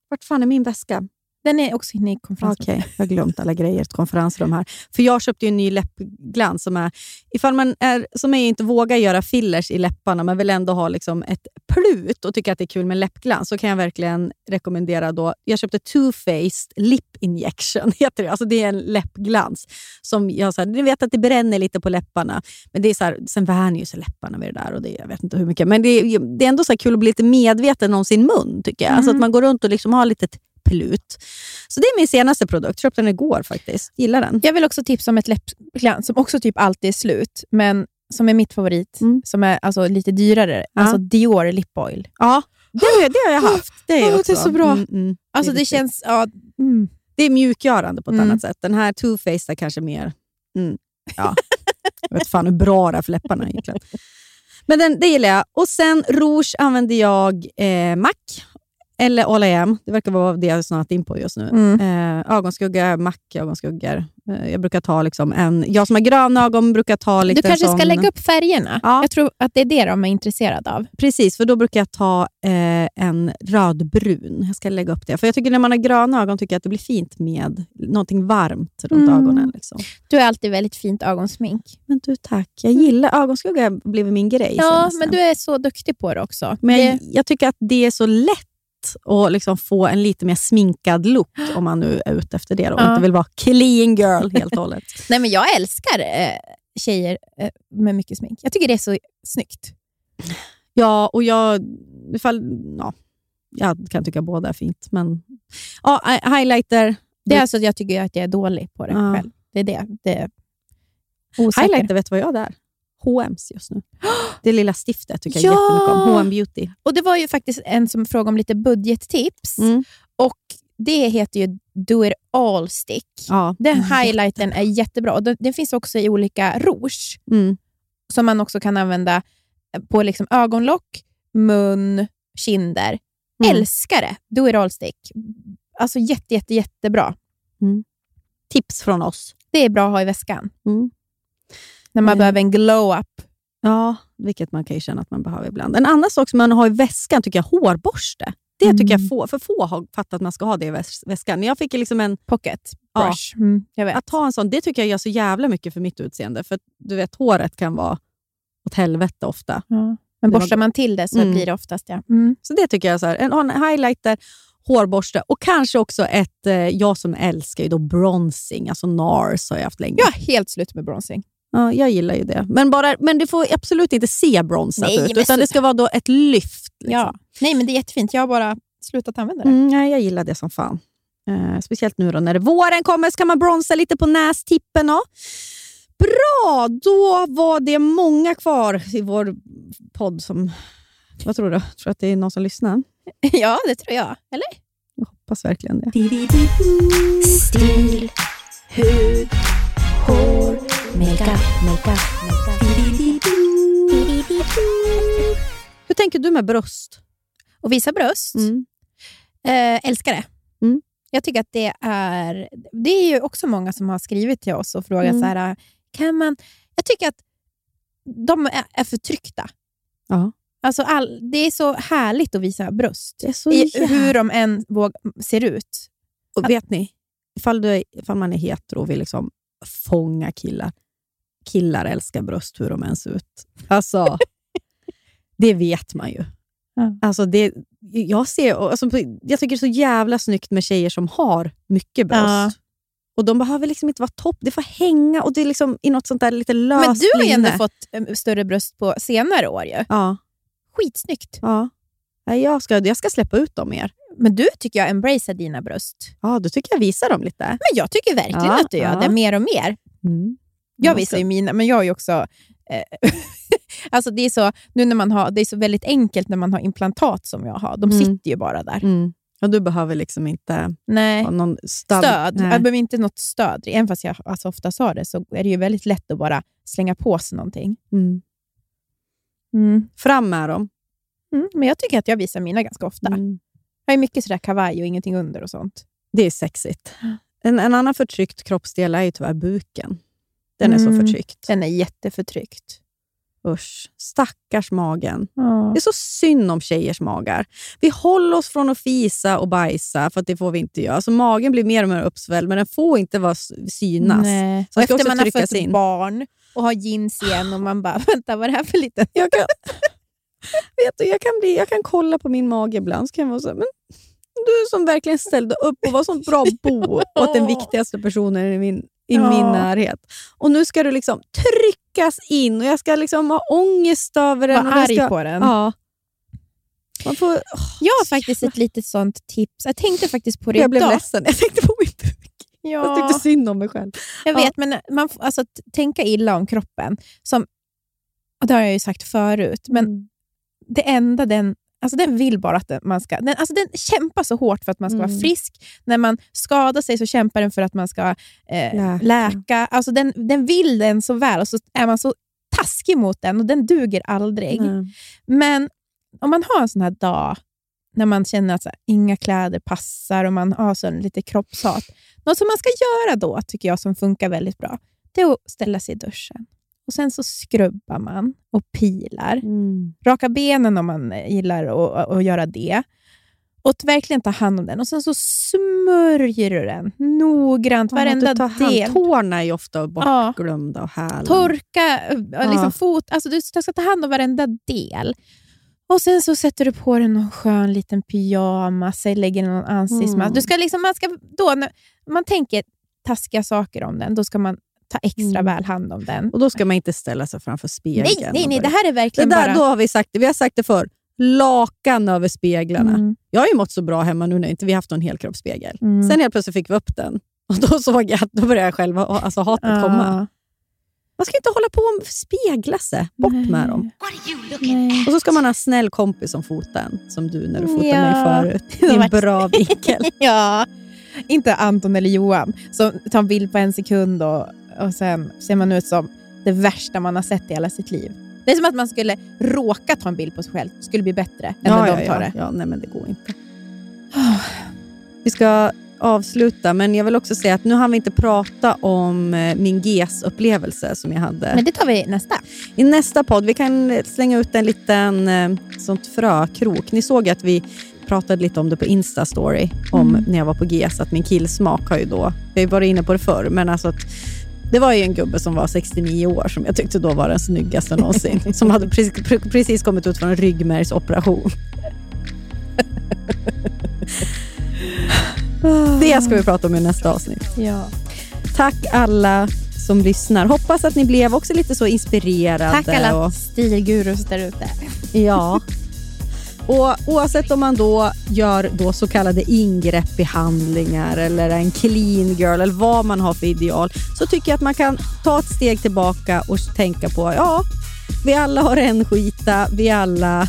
Vart fan är min väska? Den är också inne i konferensen. Okej, jag har glömt alla grejer i ett konferensrum här. För jag köpte en ny läppglans som är, ifall man är, som mig inte vågar göra fillers i läpparna men vill ändå ha liksom ett plut och tycker att det är kul med läppglans så kan jag verkligen rekommendera då. Jag köpte Too Faced Lip Injection, heter det. Alltså det är en läppglans. Som jag, så här, ni vet att det bränner lite på läpparna, men det är så här, sen vänjer ju sig läpparna vid det där. Och det, jag vet inte hur mycket. Men det är, det är ändå så kul att bli lite medveten om sin mun, tycker jag. Alltså att man går runt och liksom har lite plut. Så det är min senaste produkt. Köpte den igår faktiskt. Gillar den. Jag vill också tipsa om ett läppglans som också typ alltid är slut, men som är mitt favorit, Mm. som är alltså lite dyrare. Ja. Alltså Dior Lip Oil. Ja, det, har jag- det har jag haft. Det är, Åh, det är så bra. Mm, mm. Alltså det, riktigt- känns... Ja, mm. det är mjukgörande på ett Mm. annat sätt. Den här Too Faced är kanske mer... Mm, ja. jag vet fan hur bra det är för läpparna egentligen. Men den, det gillar jag. Och sen rouge använder jag eh, MAC eller All I am. Det verkar vara det jag har snöat in på just nu. Mm. Eh, ögonskugga, MAC ögonskuggor. Eh, jag brukar ta liksom en... Jag som har gröna ögon brukar ta lite Du kanske sån, ska lägga upp färgerna. Ja. Jag tror att det är det de är intresserade av. Precis, för då brukar jag ta eh, en rödbrun. Jag ska lägga upp det. För jag tycker när man har gröna ögon tycker jag att det blir fint med någonting varmt runt Mm. ögonen. Liksom. Du är alltid väldigt fint ögonsmink. Men du, tack. Jag gillar ögonskugga. har blivit min grej. Ja, men du är så duktig på det också. Men jag, det, jag tycker att det är så lätt att liksom få en lite mer sminkad look om man nu är ute efter det och Ja. inte vill vara clean girl helt och hållet. nej, men jag älskar eh, tjejer eh, med mycket smink. Jag tycker det är så snyggt. Ja, och jag... Ifall, ja, jag kan tycka båda är fint, men... Ja, hi- highlighter. Det är alltså att jag tycker att jag är dålig på det Ja. själv. Det är det. det är osäker. Highlighter, vet du vad jag är? H&M's just nu. Det lilla stiftet tycker jag Ja! jättemycket om. H&M Beauty. Och Det var ju faktiskt en som frågade om lite budgettips. Mm. Och Det heter ju Do It All Stick. Ja. Den highlighten är jättebra. Och Den, den finns också i olika rouge Mm. som man också kan använda på liksom ögonlock, mun, kinder. Mm. Älskar det! Do It All Stick. Alltså jätte, jätte, jättebra. Tips från oss. Det är bra att ha i väskan. Mm. När man Mm. behöver en glow-up. Ja, vilket man kan ju känna att man behöver ibland. En annan sak som man har i väskan tycker jag hårborste. Det tycker jag få, för få har fattat att man ska ha det i väs- väskan. Jag fick liksom en Pocket Ja. brush. Mm, jag vet. Att ha en sån, det tycker jag gör så jävla mycket för mitt utseende. För du vet, håret kan vara åt helvete ofta. Ja. Men borstar man till det så Mm. blir det oftast ja. Mm. Så det tycker jag, så här, en, en highlighter, hårborste och kanske också ett, eh, jag som älskar ju då bronzing, alltså NARS har jag haft länge. Jag är helt slut med bronzing. Ja, jag gillar ju det. Men, bara, men det får absolut inte se bronzat Nej, ut, utan så- det ska vara då ett lyft. Liksom. Ja. Nej, men det är jättefint. Jag har bara slutat använda det. Mm, nej, jag gillar det som fan. Eh, speciellt nu då när det våren kommer ska man bronsa lite på nästippen. Och. Bra, då var det många kvar i vår podd som... Vad tror du? Tror du att det är någon som lyssnar? ja, det tror jag. Eller? Jag hoppas verkligen det. Stil, hud, hår, makeup, makeup, Hur tänker du med bröst? Och visa bröst. Mm. Eh, älskar det. Mm. Jag tycker att det är... Det är ju också många som har skrivit till oss och frågat Mm. så här, kan man... Jag tycker att de är, är förtryckta. Ja. Alltså all, det är så härligt att visa bröst. I, hur de än våg, ser ut. Och vet ni, ifall, du ifall man är hetero och vill liksom fånga killar. Killar älskar bröst hur de än ser ut. Alltså, det vet man ju. Ja. Alltså det, jag, ser, alltså, jag tycker det är så jävla snyggt med tjejer som har mycket bröst. Ja. Och De behöver liksom inte vara topp, det får hänga och det är liksom i något sånt där lite löst Men du har ju ändå fått eh, större bröst på senare år. Ju. Ja, Skitsnyggt. ja. Jag, ska, jag ska släppa ut dem mer. Men du tycker jag embracear dina bröst. Ja, då tycker jag visa dem lite. Men jag tycker verkligen Ja, att du gör ja. det mer och mer. Mm. Jag Jag visar ju mina, men jag är ju också... Eh, alltså det, är så, nu när man har, det är så väldigt enkelt när man har implantat som jag har. De Mm. sitter ju bara där. Mm. Och du behöver liksom inte Nej. någon stöd. Stöd. Nej. Jag behöver inte något stöd. Även fast jag alltså, ofta sa det så är det ju väldigt lätt att bara slänga på sig någonting. Mm. Fram med dem. Mm, men jag tycker att jag visar mina ganska ofta. Mm. Jag har mycket sådär kavaj och ingenting under och sånt. Det är sexigt. En, en annan förtryckt kroppsdel är ju tyvärr buken. Den är så Mm. förtryckt. Den är jätteförtryckt. Usch. Stackars magen. Ja. Det är så synd om tjejers magar. Vi håller oss från att fisa och bajsa, för att det får vi inte göra. Så magen blir mer och mer uppsvälld, men den får inte vara synas. Nej. Så Och efter man har fött in. barn och har jeans igen och man bara, vänta vad är det här för liten? Jag kan, vet du, jag, kan bli, jag kan kolla på min mage ibland, så kan jag vara så här, men du som verkligen ställde upp och var så bra bo åt den viktigaste personen i min, i Ja. min närhet. Och nu ska du liksom tryckas in och jag ska liksom ha ångest över den. Var jag arg ska, på den. Ja. Man får, åh, Jag har faktiskt ett litet sånt tips. Jag tänkte faktiskt på det jag blev idag. ledsen. Jag tänkte på min buk. Jag Ja, tyckte synd om mig själv. jag Ja. vet, men man får alltså, tänka illa om kroppen. Som, och det har jag ju sagt förut, men Mm. det enda den Alltså den vill bara att man ska... Den, alltså den kämpar så hårt för att man ska vara Mm. frisk. När man skadar sig så kämpar den för att man ska eh, Läka. läka. Alltså den, den vill den så väl och så är man så taskig mot den och den duger aldrig. Nej. Men om man har en sån här dag när man känner att så här, inga kläder passar och man har så lite kroppshat. Något som man ska göra då, tycker jag, som funkar väldigt bra, det är att ställa sig i duschen. Och Sen så skrubbar man och pilar. Mm. Raka benen om man eh, gillar att, göra det. Och verkligen ta hand om den. Och Sen så smörjer du den noggrant, Ja, varenda du tar hand- del. Tårna är ju ofta Ja. bortglömda och hälen. Torka, eh, Ja. liksom fot, alltså du ska ta hand om varenda del. Och Sen så sätter du på dig någon skön liten pyjamas, lägger någon ansiktsmask. Mm. Du ska liksom, man ska, då, man tänker taskiga saker om den, då ska man ta extra Mm. väl hand om den. Och då ska man inte ställa sig framför spegeln. Nej, nej, nej, det här är det verkligen där, bara... Då har vi sagt det. Vi har sagt det förr. Lakan över speglarna. Mm. Jag har ju mått så bra hemma nu när inte vi haft någon helkroppsspegel. Mm. Sen helt plötsligt fick vi upp den. Och Då såg jag att då började jag själv, ha- alltså hatet Ja. komma. Man ska inte hålla på och spegla sig. Bort Nej. med dem. Och så ska man ha en snäll kompis som fotar en, som du när du fotade Ja. mig förut. Det I en bra vinkel. ja, inte Anton eller Johan som tar en bild på en sekund och, och sen ser man ut som det värsta man har sett i hela sitt liv. Det är som att man skulle råka ta en bild på sig själv. skulle bli bättre än ja, när ja, de tar ja. det. ja, nej men det går inte. Vi ska avsluta, men jag vill också säga att nu har vi inte prata om eh, min GES-upplevelse som jag hade. Men det tar vi nästa. I nästa podd. Vi kan slänga ut en liten eh, sånt frökrok. Ni såg att vi pratade lite om det på Insta-story, om Mm. när jag var på GES, att min killsmak har ju då, vi har ju varit inne på det förr, men alltså att det var ju en gubbe som var 69 år som jag tyckte då var den snyggaste någonsin. som hade precis, pre- precis kommit ut från en ryggmärgsoperation. Det ska vi prata om i nästa avsnitt. Ja. Tack alla som lyssnar. Hoppas att ni blev också lite så inspirerade. Tack alla och- stilgurus där ute. Ja. Och oavsett om man då gör då så kallade ingreppbehandlingar eller en clean girl eller vad man har för ideal så tycker jag att man kan ta ett steg tillbaka och tänka på ja, vi alla har en skita, vi alla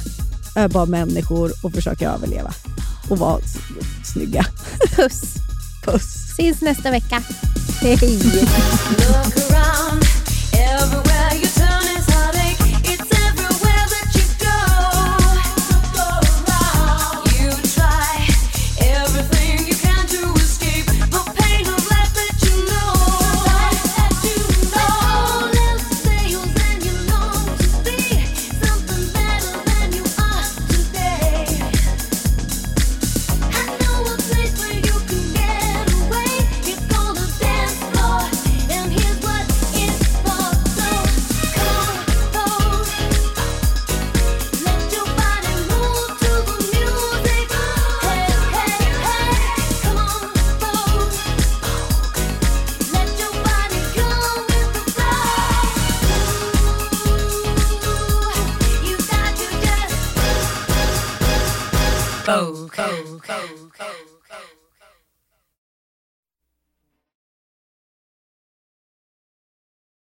är bara människor och försöker överleva och vara snygga. Puss. Puss. Ses nästa vecka. Hej.